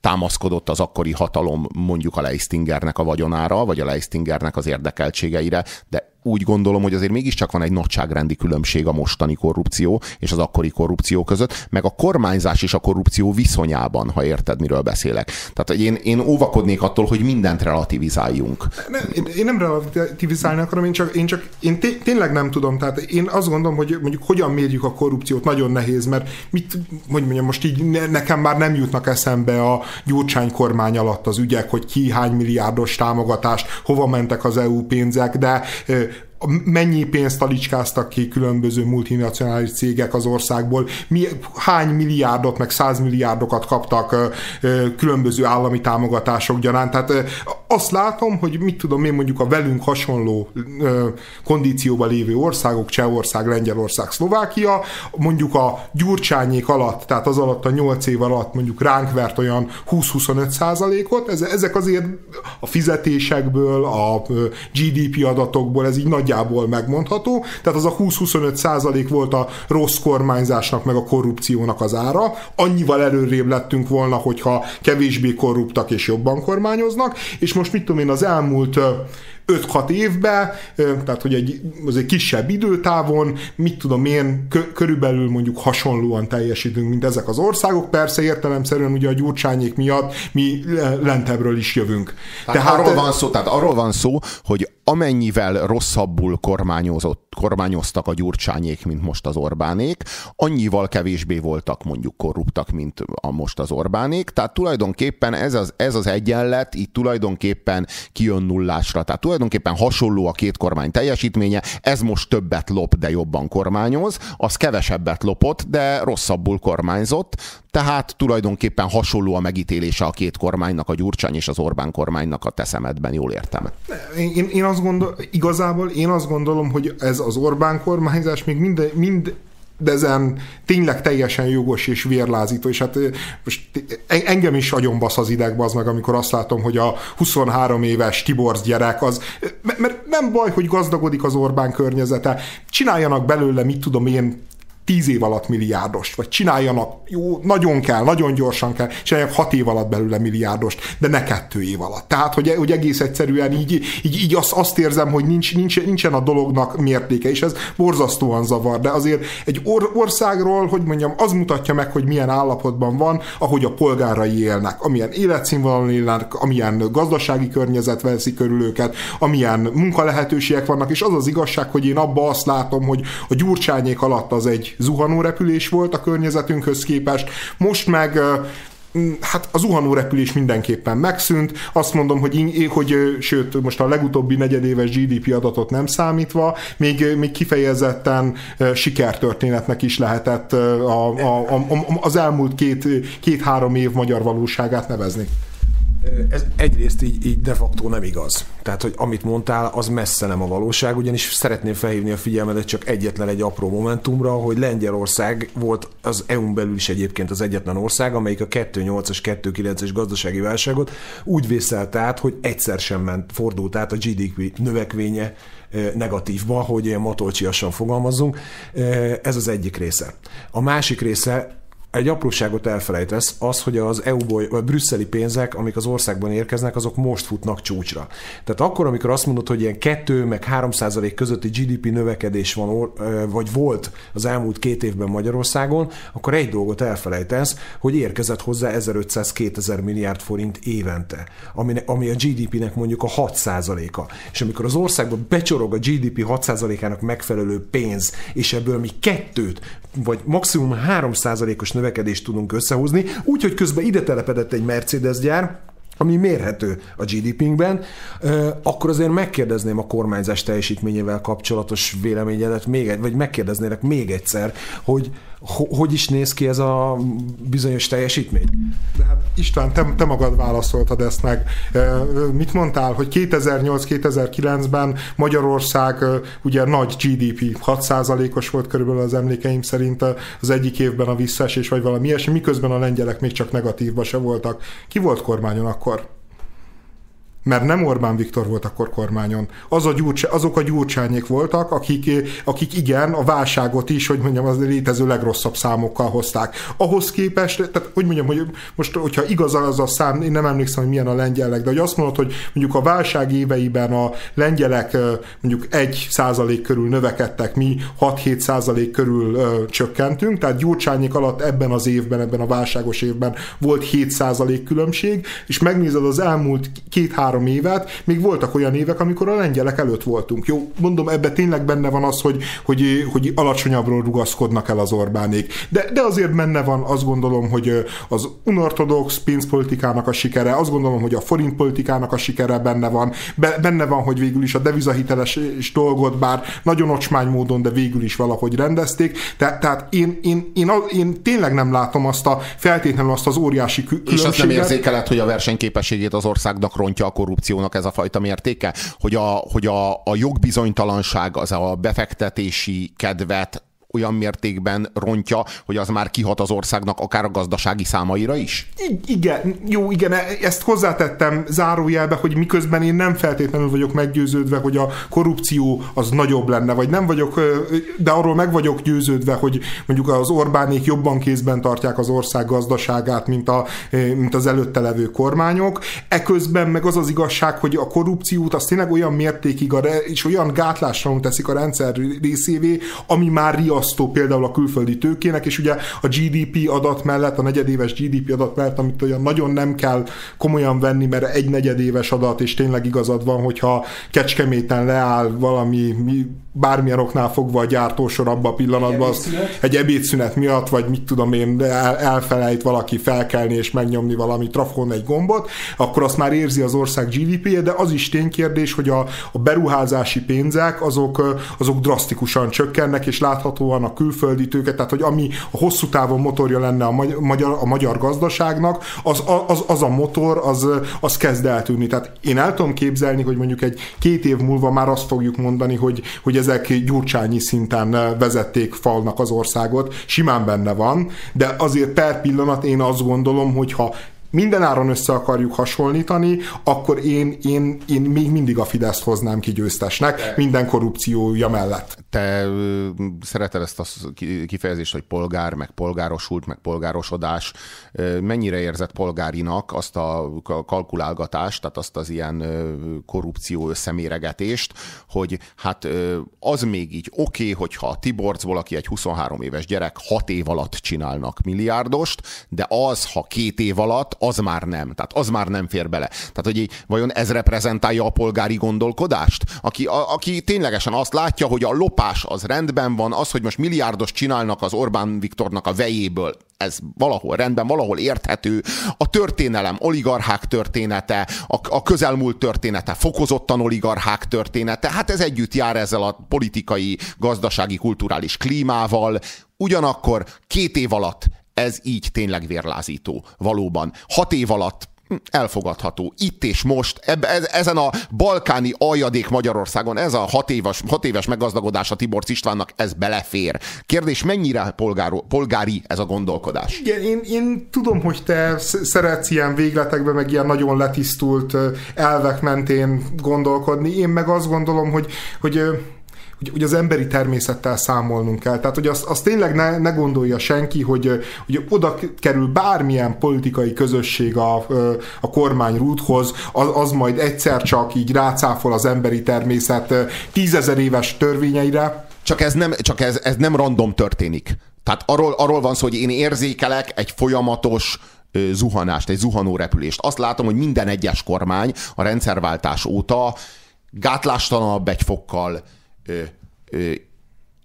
S2: támaszkodott az akkori hatalom mondjuk a Leistingernek a vagyonára, vagy a Leistingernek az érdekeltségeire, de úgy gondolom, hogy azért mégiscsak van egy nagyságrendi különbség a mostani korrupció és az akkori korrupció között, meg a kormányzás és a korrupció viszonyában, ha érted, miről beszélek. Tehát én, én óvakodnék attól, hogy mindent relativizáljunk.
S3: Nem, én, nem relativizálni akarom, én csak, én csak én té- tényleg nem tudom. Tehát én azt gondolom, hogy mondjuk hogyan mérjük a korrupciót, nagyon nehéz, mert mit, hogy mondjam, most így nekem már nem jutnak eszembe a Gyurcsány kormány alatt az ügyek, hogy ki hány milliárdos támogatás, hova mentek az EU pénzek, de mennyi pénzt talicskáztak ki különböző multinacionális cégek az országból, mi, hány milliárdot, meg százmilliárdokat kaptak különböző állami támogatások gyanánt. Tehát azt látom, hogy mit tudom én mondjuk a velünk hasonló kondícióban lévő országok, Csehország, Lengyelország, Szlovákia, mondjuk a gyurcsányék alatt, tehát az alatt a 8 év alatt mondjuk ránk vert olyan 20-25 százalékot, ezek azért a fizetésekből, a GDP adatokból, ez így nagy nagyjából megmondható, tehát az a 20-25 százalék volt a rossz kormányzásnak meg a korrupciónak az ára, annyival előrébb lettünk volna, hogyha kevésbé korruptak és jobban kormányoznak, és most mit tudom én, az elmúlt 5-6 évbe, tehát hogy egy, az egy kisebb időtávon, mit tudom én, körülbelül mondjuk hasonlóan teljesítünk, mint ezek az országok. Persze értelemszerűen ugye a gyurcsányék miatt mi lentebbről is jövünk.
S2: Tehát, tehát arról van szó, tehát arról van szó, hogy amennyivel rosszabbul kormányozott, kormányoztak a gyurcsányék, mint most az Orbánék, annyival kevésbé voltak mondjuk korruptak, mint a most az Orbánék. Tehát tulajdonképpen ez az, ez az egyenlet így tulajdonképpen kijön nullásra. Tehát tulajdonképpen hasonló a két kormány teljesítménye, ez most többet lop, de jobban kormányoz, az kevesebbet lopott, de rosszabbul kormányzott, tehát tulajdonképpen hasonló a megítélése a két kormánynak, a Gyurcsány és az Orbán kormánynak a teszemedben, jól értem.
S3: Én, én azt gondolom, igazából én azt gondolom, hogy ez az Orbán kormányzás még mind, mind de ezen tényleg teljesen jogos és vérlázító, és hát most engem is basz az idegbe az meg, amikor azt látom, hogy a 23 éves Tiborz gyerek az, mert nem baj, hogy gazdagodik az Orbán környezete, csináljanak belőle, mit tudom én, tíz év alatt milliárdost, vagy csináljanak, jó, nagyon kell, nagyon gyorsan kell, csináljanak hat év alatt belőle milliárdost, de ne kettő év alatt. Tehát, hogy, hogy egész egyszerűen így, így, így azt, azt érzem, hogy nincs, nincs, nincsen a dolognak mértéke, és ez borzasztóan zavar, de azért egy or, országról, hogy mondjam, az mutatja meg, hogy milyen állapotban van, ahogy a polgárai élnek, amilyen életszínvonalon élnek, amilyen gazdasági környezet veszi körül őket, amilyen munkalehetőségek vannak, és az az igazság, hogy én abba azt látom, hogy a gyurcsányék alatt az egy zuhanó repülés volt a környezetünkhöz képest, most meg hát az zuhanó repülés mindenképpen megszűnt. Azt mondom, hogy, hogy sőt, most a legutóbbi negyedéves GDP adatot nem számítva, még, még kifejezetten sikertörténetnek is lehetett a, a, a, az elmúlt két, két-három év magyar valóságát nevezni.
S4: Ez egyrészt így, így de facto nem igaz. Tehát, hogy amit mondtál, az messze nem a valóság, ugyanis szeretném felhívni a figyelmedet csak egyetlen egy apró momentumra, hogy Lengyelország volt az EU-n belül is egyébként az egyetlen ország, amelyik a 2.8-as, 2.9-es gazdasági válságot úgy vészelt át, hogy egyszer sem ment, fordult át a GDP növekvénye negatívba, hogy ilyen matolcsiasan fogalmazzunk. Ez az egyik része. A másik része egy apróságot elfelejtesz, az, hogy az EU-ból, vagy brüsszeli pénzek, amik az országban érkeznek, azok most futnak csúcsra. Tehát akkor, amikor azt mondod, hogy ilyen 2 meg 3 százalék közötti GDP növekedés van, vagy volt az elmúlt két évben Magyarországon, akkor egy dolgot elfelejtesz, hogy érkezett hozzá 1500-2000 milliárd forint évente, ami, ami a GDP-nek mondjuk a 6 százaléka. És amikor az országban becsorog a GDP 6 százalékának megfelelő pénz, és ebből mi kettőt, vagy maximum 3 százalékos növekedést tudunk összehozni, úgyhogy közben ide telepedett egy Mercedes gyár, ami mérhető a GDP-nkben, akkor azért megkérdezném a kormányzás teljesítményével kapcsolatos véleményedet még egy, vagy megkérdeznélek még egyszer, hogy hogy is néz ki ez a bizonyos teljesítmény?
S3: De hát István, te, te magad válaszoltad ezt meg. Mit mondtál, hogy 2008-2009-ben Magyarország ugye nagy GDP, 6%-os volt körülbelül az emlékeim szerint az egyik évben a visszaesés, vagy valami ilyesmi, miközben a lengyelek még csak negatívba se voltak. Ki volt kormányon akkor? Mert nem Orbán Viktor volt akkor kormányon. Az a gyurcs, azok a gyurcsányék voltak, akik, akik igen, a válságot is, hogy mondjam, az létező legrosszabb számokkal hozták. Ahhoz képest, tehát hogy mondjam, hogy most, hogyha igaz az a szám, én nem emlékszem, hogy milyen a lengyelek, de hogy azt mondod, hogy mondjuk a válság éveiben a lengyelek mondjuk 1 százalék körül növekedtek, mi 6-7 százalék körül ö, csökkentünk, tehát gyurcsányék alatt ebben az évben, ebben a válságos évben volt 7 százalék különbség, és megnézed az elmúlt két-három három évet, még voltak olyan évek, amikor a lengyelek előtt voltunk. Jó, mondom, ebbe tényleg benne van az, hogy, hogy, hogy alacsonyabbról rugaszkodnak el az Orbánék. De, de azért benne van, azt gondolom, hogy az unortodox pénzpolitikának a sikere, azt gondolom, hogy a forintpolitikának a sikere benne van, Be, benne van, hogy végül is a devizahiteles dolgot, bár nagyon ocsmány módon, de végül is valahogy rendezték. Te, tehát én, én, én, én, tényleg nem látom azt a feltétlenül azt az óriási különbséget. És azt
S2: nem érzékeled, hogy a versenyképességét az országnak rontja a korrupciónak ez a fajta mértéke, hogy a, hogy a, a jogbizonytalanság, az a befektetési kedvet olyan mértékben rontja, hogy az már kihat az országnak akár a gazdasági számaira is?
S3: I- igen, jó, igen, e- ezt hozzátettem zárójelbe, hogy miközben én nem feltétlenül vagyok meggyőződve, hogy a korrupció az nagyobb lenne, vagy nem vagyok, de arról meg vagyok győződve, hogy mondjuk az Orbánék jobban kézben tartják az ország gazdaságát, mint, a, mint az előtte levő kormányok. Eközben meg az az igazság, hogy a korrupciót az tényleg olyan mértékig a, és olyan gátlásra teszik a rendszer részévé, ami már riaszt riasztó például a külföldi tőkének, és ugye a GDP adat mellett, a negyedéves GDP adat mellett, amit olyan nagyon nem kell komolyan venni, mert egy negyedéves adat, és tényleg igazad van, hogyha Kecskeméten leáll valami bármilyen oknál fogva a gyártósor abban a pillanatban, az egy ebédszünet? miatt, vagy mit tudom én, el, elfelejt valaki felkelni és megnyomni valami trafon egy gombot, akkor azt már érzi az ország GDP-je, de az is ténykérdés, hogy a, a beruházási pénzek azok, azok drasztikusan csökkennek, és láthatóan a külföldi tőke, tehát hogy ami a hosszú távon motorja lenne a magyar, a magyar gazdaságnak, az, az, az a motor, az, az kezd eltűnni. Tehát én el tudom képzelni, hogy mondjuk egy két év múlva már azt fogjuk mondani, hogy, hogy ez ezek gyurcsányi szinten vezették falnak az országot, simán benne van, de azért per pillanat én azt gondolom, hogy ha minden áron össze akarjuk hasonlítani, akkor én, én, én még mindig a Fideszt hoznám ki győztesnek, minden korrupciója mellett.
S2: Te szereted ezt a kifejezést, hogy polgár, meg polgárosult, meg polgárosodás. Mennyire érzett polgárinak azt a kalkulálgatást, tehát azt az ilyen korrupció összeméregetést, hogy hát az még így oké, okay, hogyha a Tiborcból, aki egy 23 éves gyerek, 6 év alatt csinálnak milliárdost, de az, ha két év alatt, az már nem. Tehát az már nem fér bele. Tehát, hogy vajon ez reprezentálja a polgári gondolkodást? Aki, a, aki ténylegesen azt látja, hogy a lopás az rendben van, az, hogy most milliárdos csinálnak az Orbán Viktornak a vejéből, ez valahol rendben, valahol érthető. A történelem, oligarchák története, a, a közelmúlt története, fokozottan oligarchák története, hát ez együtt jár ezzel a politikai, gazdasági, kulturális klímával. Ugyanakkor két év alatt ez így tényleg vérlázító. Valóban. Hat év alatt elfogadható. Itt és most, ebbe, ezen a balkáni aljadék Magyarországon, ez a hat éves, hat éves meggazdagodás a Tibor Istvánnak, ez belefér. Kérdés, mennyire polgáro, polgári ez a gondolkodás?
S3: Igen, én, én tudom, hogy te szeretsz ilyen végletekbe, meg ilyen nagyon letisztult elvek mentén gondolkodni. Én meg azt gondolom, hogy, hogy hogy, hogy az emberi természettel számolnunk kell. Tehát, hogy azt, azt tényleg ne, ne gondolja senki, hogy, hogy oda kerül bármilyen politikai közösség a, a kormány rúthoz, az, az majd egyszer csak így rácáfol az emberi természet tízezer éves törvényeire.
S2: Csak ez nem, csak ez, ez nem random történik. Tehát arról, arról van szó, hogy én érzékelek egy folyamatos zuhanást, egy zuhanó repülést. Azt látom, hogy minden egyes kormány a rendszerváltás óta gátlástalanabb egy fokkal,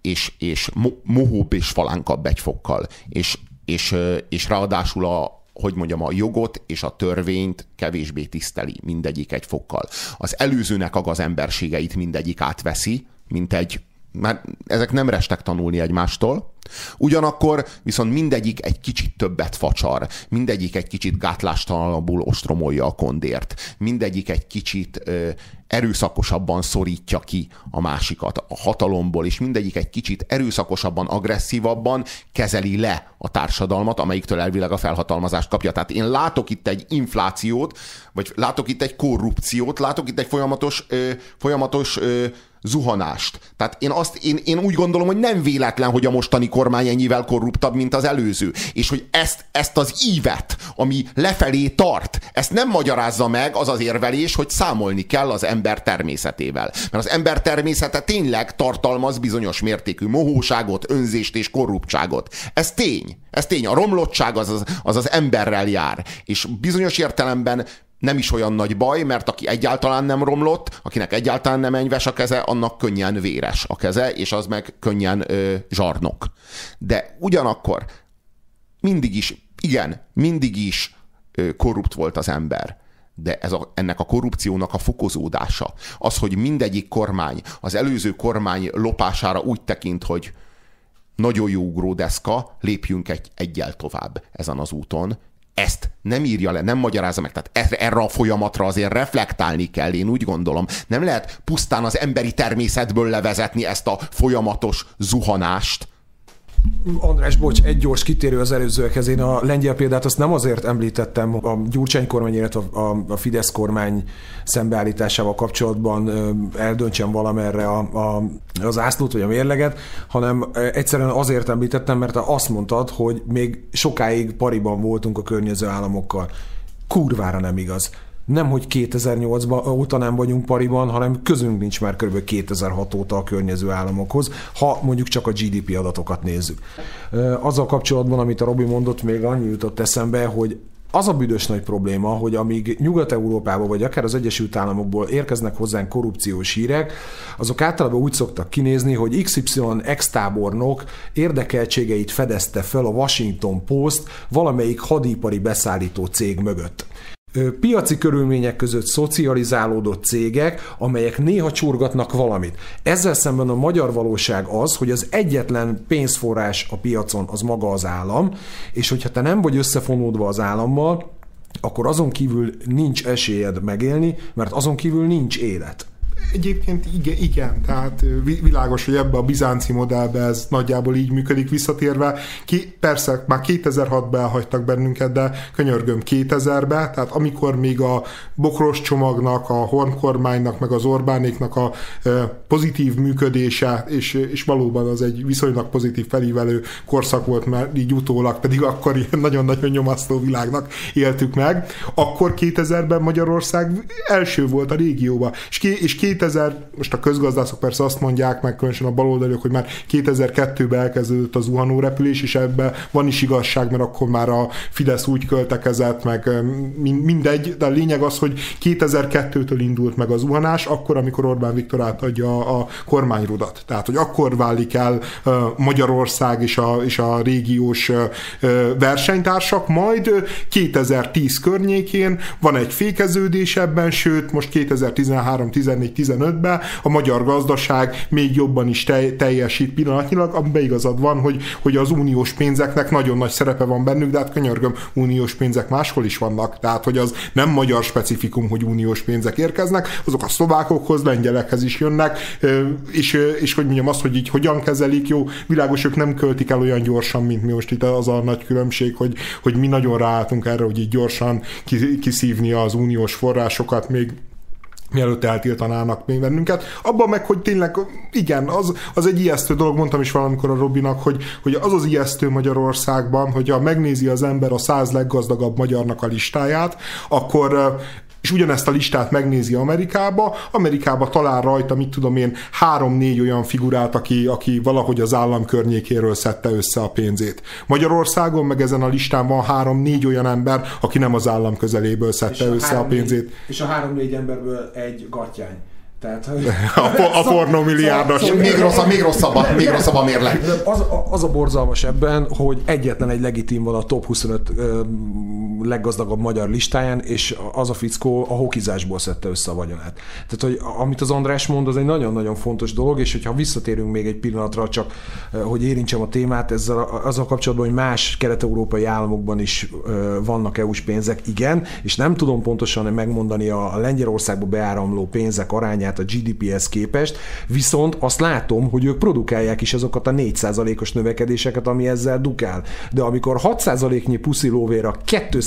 S2: és, és mohóbb és falánkabb egy fokkal, és, és, és ráadásul a, hogy mondjam, a jogot és a törvényt kevésbé tiszteli mindegyik egy fokkal. Az előzőnek a emberségeit mindegyik átveszi, mint egy mert ezek nem restek tanulni egymástól, ugyanakkor viszont mindegyik egy kicsit többet facsar, mindegyik egy kicsit gátlástalanabbul ostromolja a kondért, mindegyik egy kicsit ö, erőszakosabban szorítja ki a másikat a hatalomból, és mindegyik egy kicsit erőszakosabban, agresszívabban kezeli le a társadalmat, amelyiktől elvileg a felhatalmazást kapja. Tehát én látok itt egy inflációt, vagy látok itt egy korrupciót, látok itt egy folyamatos, ö, folyamatos ö, zuhanást. Tehát én, azt, én, én úgy gondolom, hogy nem véletlen, hogy a mostani kormány ennyivel korruptabb, mint az előző. És hogy ezt, ezt az ívet, ami lefelé tart, ezt nem magyarázza meg az az érvelés, hogy számolni kell az ember természetével. Mert az ember természete tényleg tartalmaz bizonyos mértékű mohóságot, önzést és korruptságot. Ez tény. Ez tény. A romlottság az az, az, az emberrel jár. És bizonyos értelemben nem is olyan nagy baj, mert aki egyáltalán nem romlott, akinek egyáltalán nem enyves a keze, annak könnyen véres a keze, és az meg könnyen ö, zsarnok. De ugyanakkor mindig is, igen, mindig is ö, korrupt volt az ember de ez a, ennek a korrupciónak a fokozódása, az, hogy mindegyik kormány az előző kormány lopására úgy tekint, hogy nagyon jó ugródeszka, lépjünk egy, egyel tovább ezen az úton, ezt nem írja le, nem magyarázza meg. Tehát erre a folyamatra azért reflektálni kell, én úgy gondolom. Nem lehet pusztán az emberi természetből levezetni ezt a folyamatos zuhanást,
S4: András, bocs, egy gyors kitérő az előzőekhez. Én a lengyel példát azt nem azért említettem a Gyurcsány kormány, illetve a, a Fidesz kormány szembeállításával kapcsolatban eldöntsem valamerre a, a, az ászlót vagy a mérleget, hanem egyszerűen azért említettem, mert azt mondtad, hogy még sokáig pariban voltunk a környező államokkal. Kurvára nem igaz nem, hogy 2008 óta nem vagyunk pariban, hanem közünk nincs már kb. 2006 óta a környező államokhoz, ha mondjuk csak a GDP adatokat nézzük. Azzal kapcsolatban, amit a Robi mondott, még annyi jutott eszembe, hogy az a büdös nagy probléma, hogy amíg Nyugat-Európába vagy akár az Egyesült Államokból érkeznek hozzánk korrupciós hírek, azok általában úgy szoktak kinézni, hogy XY ex-tábornok érdekeltségeit fedezte fel a Washington Post valamelyik hadipari beszállító cég mögött piaci körülmények között szocializálódott cégek, amelyek néha csurgatnak valamit. Ezzel szemben a magyar valóság az, hogy az egyetlen pénzforrás a piacon az maga az állam, és hogyha te nem vagy összefonódva az állammal, akkor azon kívül nincs esélyed megélni, mert azon kívül nincs élet.
S3: Egyébként igen, igen, tehát világos, hogy ebbe a bizánci modellbe ez nagyjából így működik visszatérve. Ki, persze már 2006-ban elhagytak bennünket, de könyörgöm 2000-be, tehát amikor még a bokros csomagnak, a hornkormánynak, meg az Orbánéknak a pozitív működése, és, és valóban az egy viszonylag pozitív felívelő korszak volt, mert így utólag pedig akkor ilyen nagyon-nagyon nyomasztó világnak éltük meg, akkor 2000-ben Magyarország első volt a régióban, és, és 2000, most a közgazdászok persze azt mondják, meg különösen a baloldaliok, hogy már 2002-ben elkezdődött az zuhanó repülés, és ebben van is igazság, mert akkor már a Fidesz úgy költekezett, meg mindegy, de a lényeg az, hogy 2002-től indult meg a zuhanás, akkor, amikor Orbán Viktor átadja a kormányrudat. Tehát, hogy akkor válik el Magyarország és a, és a régiós versenytársak, majd 2010 környékén van egy fékeződés ebben, sőt, most 2013, 14, 15-ben a magyar gazdaság még jobban is teljesít pillanatnyilag, amiben igazad van, hogy, hogy az uniós pénzeknek nagyon nagy szerepe van bennük, de hát könyörgöm, uniós pénzek máshol is vannak, tehát hogy az nem magyar specifikum, hogy uniós pénzek érkeznek, azok a szlovákokhoz, lengyelekhez is jönnek, és, és hogy mondjam azt, hogy így hogyan kezelik, jó, világos, ők nem költik el olyan gyorsan, mint mi most itt az a nagy különbség, hogy, hogy mi nagyon ráálltunk erre, hogy így gyorsan kiszívni az uniós forrásokat, még mielőtt eltiltanának még bennünket. Abban meg, hogy tényleg, igen, az, az egy ijesztő dolog, mondtam is valamikor a Robinak, hogy, hogy az az ijesztő Magyarországban, hogyha megnézi az ember a száz leggazdagabb magyarnak a listáját, akkor és ugyanezt a listát megnézi Amerikába, Amerikába talál rajta, mit tudom én, három-négy olyan figurát, aki, aki valahogy az állam környékéről szedte össze a pénzét. Magyarországon meg ezen a listán van három-négy olyan ember, aki nem az állam közeléből szedte a össze a pénzét.
S4: És a három-négy emberből egy gatyány. Tehát,
S3: a, a pornó milliárdos.
S2: Szóval, még, rosszabb, még, rosszabb, a, még rosszabb a mérleg.
S4: Az, az a borzalmas ebben, hogy egyetlen egy legitim van a top 25 ö, leggazdagabb magyar listáján, és az a fickó a hokizásból szedte össze a vagyonát. Tehát, hogy amit az András mond, az egy nagyon-nagyon fontos dolog, és hogyha visszatérünk még egy pillanatra, csak hogy érintsem a témát, ezzel azzal kapcsolatban, hogy más kelet-európai államokban is vannak EU-s pénzek, igen, és nem tudom pontosan megmondani a Lengyelországba beáramló pénzek arányát, a GDP-hez képest, viszont azt látom, hogy ők produkálják is azokat a 4%-os növekedéseket, ami ezzel dukál. De amikor 6%-nyi puszilóvéra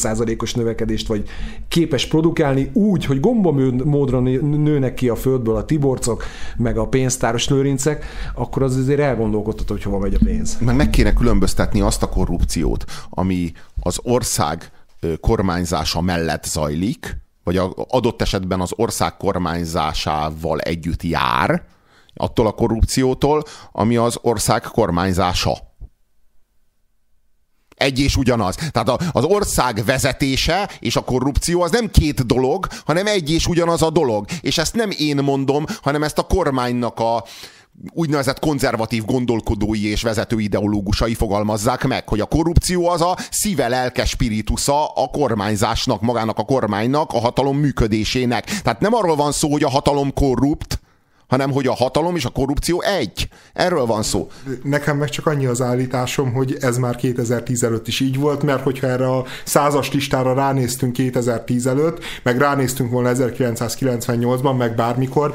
S4: 2%-os növekedést vagy képes produkálni úgy, hogy gombamódra nőnek ki a földből a tiborcok, meg a pénztáros lőrincek, akkor az azért elgondolkodhat, hogy hova megy a pénz.
S2: Meg meg kéne különböztetni azt a korrupciót, ami az ország kormányzása mellett zajlik, vagy a adott esetben az ország kormányzásával együtt jár, attól a korrupciótól, ami az ország kormányzása. Egy és ugyanaz. Tehát az ország vezetése és a korrupció az nem két dolog, hanem egy és ugyanaz a dolog. És ezt nem én mondom, hanem ezt a kormánynak a, úgynevezett konzervatív gondolkodói és vezető ideológusai fogalmazzák meg, hogy a korrupció az a szíve lelke spiritusza a kormányzásnak, magának a kormánynak, a hatalom működésének. Tehát nem arról van szó, hogy a hatalom korrupt, hanem hogy a hatalom és a korrupció egy. Erről van szó.
S3: Nekem meg csak annyi az állításom, hogy ez már 2010 előtt is így volt, mert hogyha erre a százas listára ránéztünk 2010 előtt, meg ránéztünk volna 1998-ban, meg bármikor,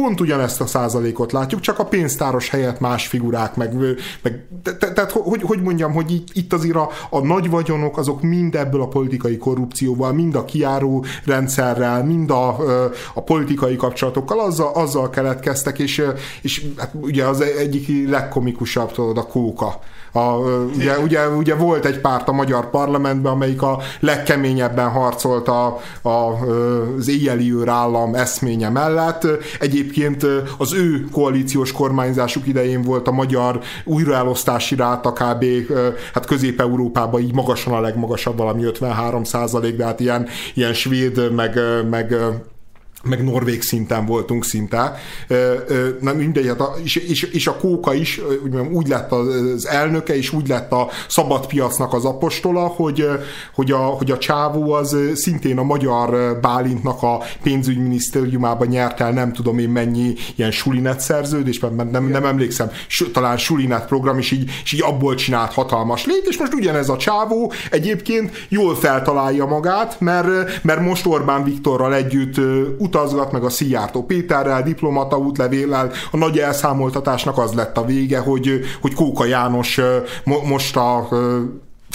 S3: pont ugyanezt a százalékot látjuk, csak a pénztáros helyett más figurák, meg, meg tehát hogy, hogy mondjam, hogy itt, itt azért a, a nagy vagyonok azok mind ebből a politikai korrupcióval, mind a kiáró rendszerrel, mind a, a politikai kapcsolatokkal azzal, azzal keletkeztek, és, és hát ugye az egyik legkomikusabb, tudod, a kóka a, ugye, ugye, ugye volt egy párt a magyar parlamentben, amelyik a legkeményebben harcolt a, a, az éjjeli állam eszménye mellett. Egyébként az ő koalíciós kormányzásuk idején volt a magyar újraelosztási ráta kb. hát Közép-Európában így magasan a legmagasabb, valami 53 százalék, de hát ilyen, ilyen svéd, meg, meg meg norvég szinten voltunk szinte. Na mindegy, hát a, és, és, és, a kóka is úgy lett az elnöke, és úgy lett a szabad piacnak az apostola, hogy, hogy, a, hogy a csávó az szintén a magyar Bálintnak a pénzügyminisztériumában nyert el nem tudom én mennyi ilyen sulinet szerződés, mert nem, nem emlékszem, talán sulinet program, és így, és így abból csinált hatalmas lét, és most ugyanez a csávó egyébként jól feltalálja magát, mert, mert most Orbán Viktorral együtt utal utazgat, meg a Szijjártó Péterrel, diplomata útlevéllel, a nagy elszámoltatásnak az lett a vége, hogy, hogy Kóka János most a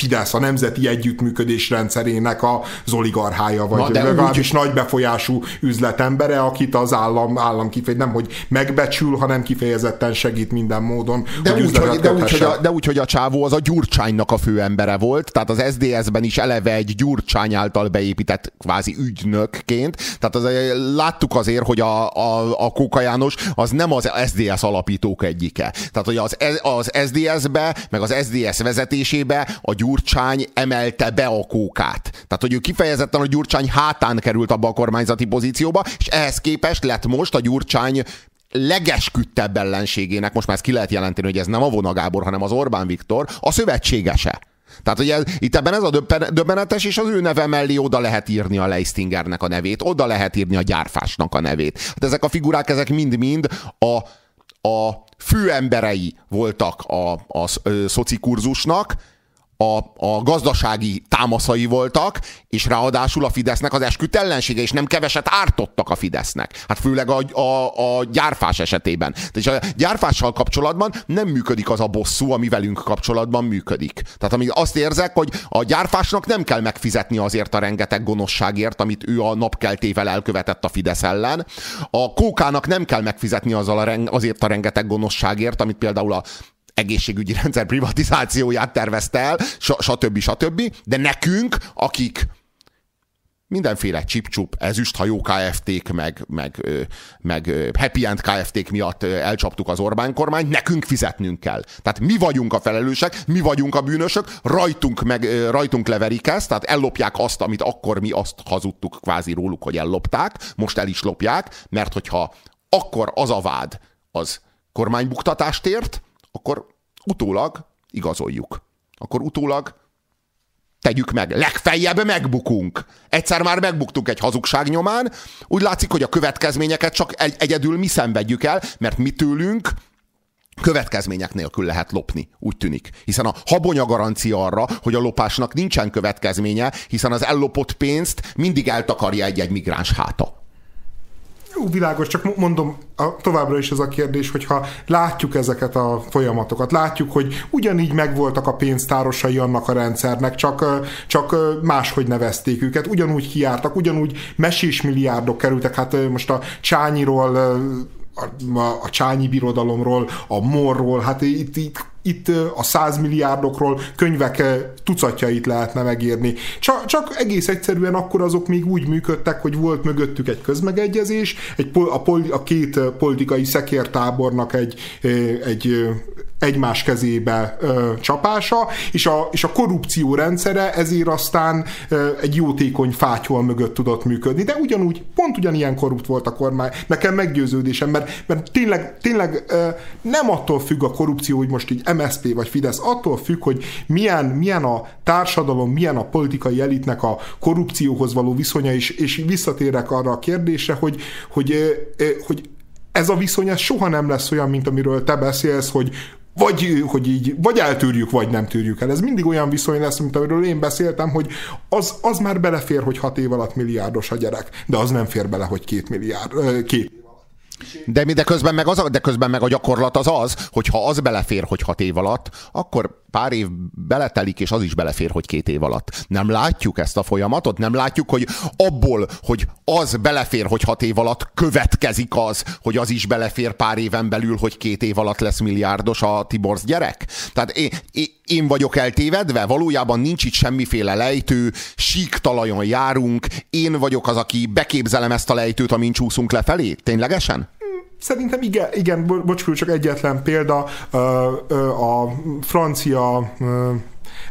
S3: Fidesz, a nemzeti együttműködés rendszerének az oligarchája, vagy
S2: Na, de
S3: legalábbis nagy befolyású üzletembere, akit az állam, állam kifeje, nem hogy megbecsül, hanem kifejezetten segít minden módon.
S2: De úgy,
S3: üzletet
S2: hogy, de, úgy, hogy a, de úgy, hogy a csávó az a Gyurcsánynak a főembere volt, tehát az SDS-ben is eleve egy Gyurcsány által beépített kvázi ügynökként. Tehát az, láttuk azért, hogy a, a, a Kóka János az nem az SDS alapítók egyike. Tehát, hogy az, az SDS-be, meg az SDS vezetésébe a Gyurcsány emelte be a kókát. Tehát, hogy ő kifejezetten a Gyurcsány hátán került abba a kormányzati pozícióba, és ehhez képest lett most a Gyurcsány legesküdtebb ellenségének, most már ezt ki lehet jelenteni, hogy ez nem a Vona Gábor, hanem az Orbán Viktor, a szövetségese. Tehát ugye itt ebben ez a döbben- döbbenetes, és az ő neve mellé oda lehet írni a Leistingernek a nevét, oda lehet írni a gyárfásnak a nevét. Hát ezek a figurák, ezek mind-mind a, a főemberei voltak a, a, a szocikurzusnak, a, a gazdasági támaszai voltak, és ráadásul a Fidesznek az esküdt ellensége, és nem keveset ártottak a Fidesznek. Hát főleg a, a, a gyárfás esetében. És a gyárfással kapcsolatban nem működik az a bosszú, ami velünk kapcsolatban működik. Tehát ami azt érzek, hogy a gyárfásnak nem kell megfizetni azért a rengeteg gonoszságért, amit ő a napkeltével elkövetett a Fidesz ellen. A kókának nem kell megfizetni azzal a azért a rengeteg gonoszságért, amit például a egészségügyi rendszer privatizációját tervezte el, stb. stb. De nekünk, akik mindenféle csipcsup, ezüsthajó KFT-k, meg, meg, meg Happy End KFT-k miatt elcsaptuk az Orbán kormányt, nekünk fizetnünk kell. Tehát mi vagyunk a felelősek, mi vagyunk a bűnösök, rajtunk, meg, rajtunk leverik ezt, tehát ellopják azt, amit akkor mi azt hazudtuk kvázi róluk, hogy ellopták, most el is lopják, mert hogyha akkor az a vád, az kormánybuktatást ért, akkor utólag igazoljuk. Akkor utólag tegyük meg. Legfeljebb megbukunk. Egyszer már megbuktunk egy hazugság nyomán, úgy látszik, hogy a következményeket csak egy- egyedül mi szenvedjük el, mert mi tőlünk következmények nélkül lehet lopni, úgy tűnik. Hiszen a habonya garancia arra, hogy a lopásnak nincsen következménye, hiszen az ellopott pénzt mindig eltakarja egy-egy migráns háta.
S3: Jó, világos, csak mondom, a, továbbra is ez a kérdés, hogyha látjuk ezeket a folyamatokat, látjuk, hogy ugyanígy megvoltak a pénztárosai annak a rendszernek, csak, csak máshogy nevezték őket, ugyanúgy kiártak, ugyanúgy mesés milliárdok kerültek, hát most a Csányiról a, a, a Csányi birodalomról, a Morról, hát itt, itt, itt a százmilliárdokról könyvek tucatjait lehetne megírni. Csak, csak egész egyszerűen akkor azok még úgy működtek, hogy volt mögöttük egy közmegegyezés, egy, a, a két politikai szekértábornak egy, egy egymás kezébe ö, csapása, és a, és a korrupció rendszere ezért aztán ö, egy jótékony fátyol mögött tudott működni. De ugyanúgy, pont ugyanilyen korrupt volt a kormány. Nekem meggyőződésem, mert, mert tényleg, tényleg ö, nem attól függ a korrupció, hogy most így MSZP vagy Fidesz, attól függ, hogy milyen, milyen a társadalom, milyen a politikai elitnek a korrupcióhoz való viszonya, és, és visszatérek arra a kérdésre, hogy, hogy, ö, hogy ez a viszony ez soha nem lesz olyan, mint amiről te beszélsz, hogy vagy, hogy így, vagy eltűrjük, vagy nem tűrjük el. Ez mindig olyan viszony lesz, mint amiről én beszéltem, hogy az, az már belefér, hogy hat év alatt milliárdos a gyerek, de az nem fér bele, hogy két milliárd, két
S2: De, de, közben meg az de közben meg a gyakorlat az az, hogy ha az belefér, hogy hat év alatt, akkor pár év beletelik, és az is belefér, hogy két év alatt. Nem látjuk ezt a folyamatot? Nem látjuk, hogy abból, hogy az belefér, hogy hat év alatt, következik az, hogy az is belefér pár éven belül, hogy két év alatt lesz milliárdos a Tiborz gyerek? Tehát én, én, vagyok eltévedve, valójában nincs itt semmiféle lejtő, sík talajon járunk, én vagyok az, aki beképzelem ezt a lejtőt, amin csúszunk lefelé? Ténylegesen?
S3: Szerintem igen, igen bo- bocs, csak egyetlen példa, a francia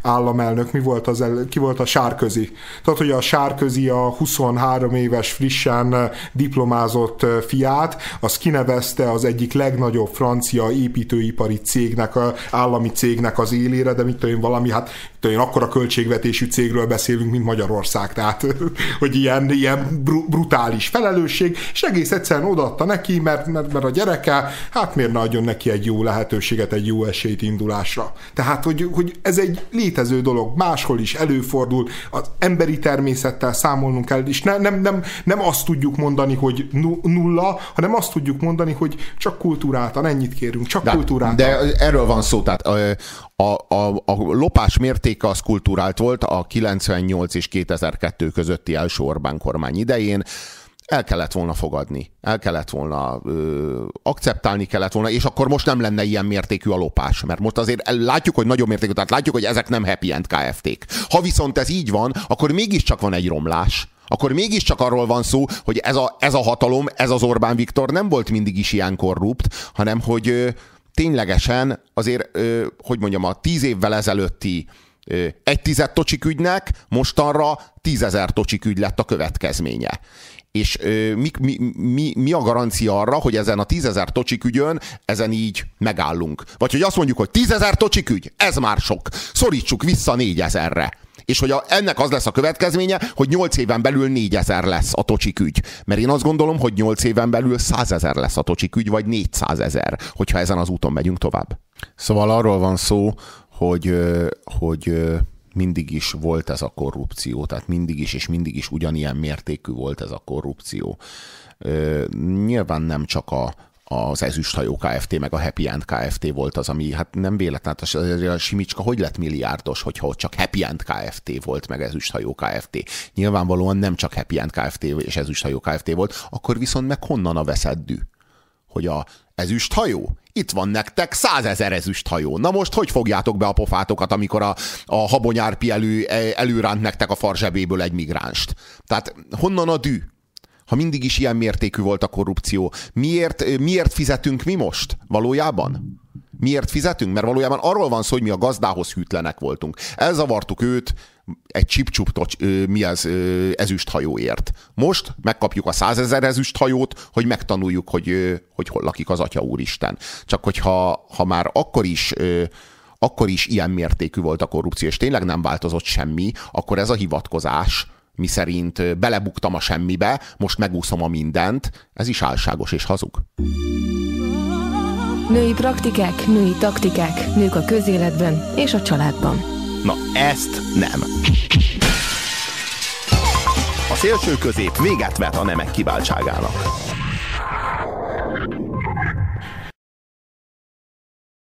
S3: államelnök, mi volt az, el, ki volt a Sárközi. Tehát, hogy a Sárközi a 23 éves frissen ö, diplomázott ö, fiát, az kinevezte az egyik legnagyobb francia építőipari cégnek, állami cégnek az élére, de mit tudom én, valami, hát tudom én, akkora költségvetésű cégről beszélünk, mint Magyarország, tehát hogy ilyen, ilyen bru- brutális felelősség, és egész egyszerűen odaadta neki, mert, mert, mert a gyereke, hát miért ne adjon neki egy jó lehetőséget, egy jó esélyt indulásra. Tehát, hogy, hogy ez egy létező dolog, máshol is előfordul, az emberi természettel számolnunk kell, és ne, nem, nem, nem azt tudjuk mondani, hogy nulla, hanem azt tudjuk mondani, hogy csak kultúráltan, ennyit kérünk, csak de, kultúráltan.
S2: De erről van szó, tehát a, a, a, a lopás mértéke az kultúrált volt a 98 és 2002 közötti első Orbán kormány idején, el kellett volna fogadni, el kellett volna ö, akceptálni kellett volna, és akkor most nem lenne ilyen mértékű a lopás, mert most azért látjuk, hogy nagyobb mértékű, tehát látjuk, hogy ezek nem happy end KFT-k. Ha viszont ez így van, akkor mégiscsak van egy romlás, akkor mégiscsak arról van szó, hogy ez a, ez a hatalom, ez az Orbán Viktor nem volt mindig is ilyen korrupt, hanem hogy ö, ténylegesen azért, ö, hogy mondjam, a tíz évvel ezelőtti egy tized tocsik ügynek mostanra tízezer tocsik lett a következménye és ö, mi, mi, mi, mi a garancia arra, hogy ezen a tízezer tocsik ügyön, ezen így megállunk? Vagy hogy azt mondjuk, hogy tízezer tocsik ez már sok, szorítsuk vissza négyezerre. És hogy a, ennek az lesz a következménye, hogy 8 éven belül 4000 lesz a tocsik. Mert én azt gondolom, hogy 8 éven belül 100 ezer lesz a tocsik vagy 400 ezer, hogyha ezen az úton megyünk tovább. Szóval arról van szó, hogy, hogy mindig is volt ez a korrupció, tehát mindig is és mindig is ugyanilyen mértékű volt ez a korrupció. Nyilván nem csak a, az Ezüsthajó Kft. meg a Happy End Kft. volt az, ami hát nem véletlen, hát a Simicska hogy lett milliárdos, hogyha ott csak Happy End Kft. volt, meg Ezüsthajó Kft. Nyilvánvalóan nem csak Happy End Kft. és Ezüsthajó Kft. volt, akkor viszont meg honnan a veszeddű? Hogy a ezüsthajó? Itt van nektek százezer ezüsthajó. Na most hogy fogjátok be a pofátokat, amikor a, a habonyárpi elő, előránt nektek a farzsebéből egy migránst? Tehát honnan a dű? Ha mindig is ilyen mértékű volt a korrupció, miért, miért fizetünk mi most valójában? Miért fizetünk? Mert valójában arról van szó, hogy mi a gazdához hűtlenek voltunk. Elzavartuk őt, egy csipcsup mi az ezüsthajóért. Most megkapjuk a százezer ezüsthajót, hogy megtanuljuk, hogy, hogy hol lakik az Atya Úristen. Csak hogyha ha már akkor is akkor is ilyen mértékű volt a korrupció, és tényleg nem változott semmi, akkor ez a hivatkozás, mi szerint belebuktam a semmibe, most megúszom a mindent, ez is álságos és hazug.
S7: Női praktikák, női taktikák, nők a közéletben és a családban.
S1: Na, ezt nem. A szélső közép véget vet a nemek kiváltságának.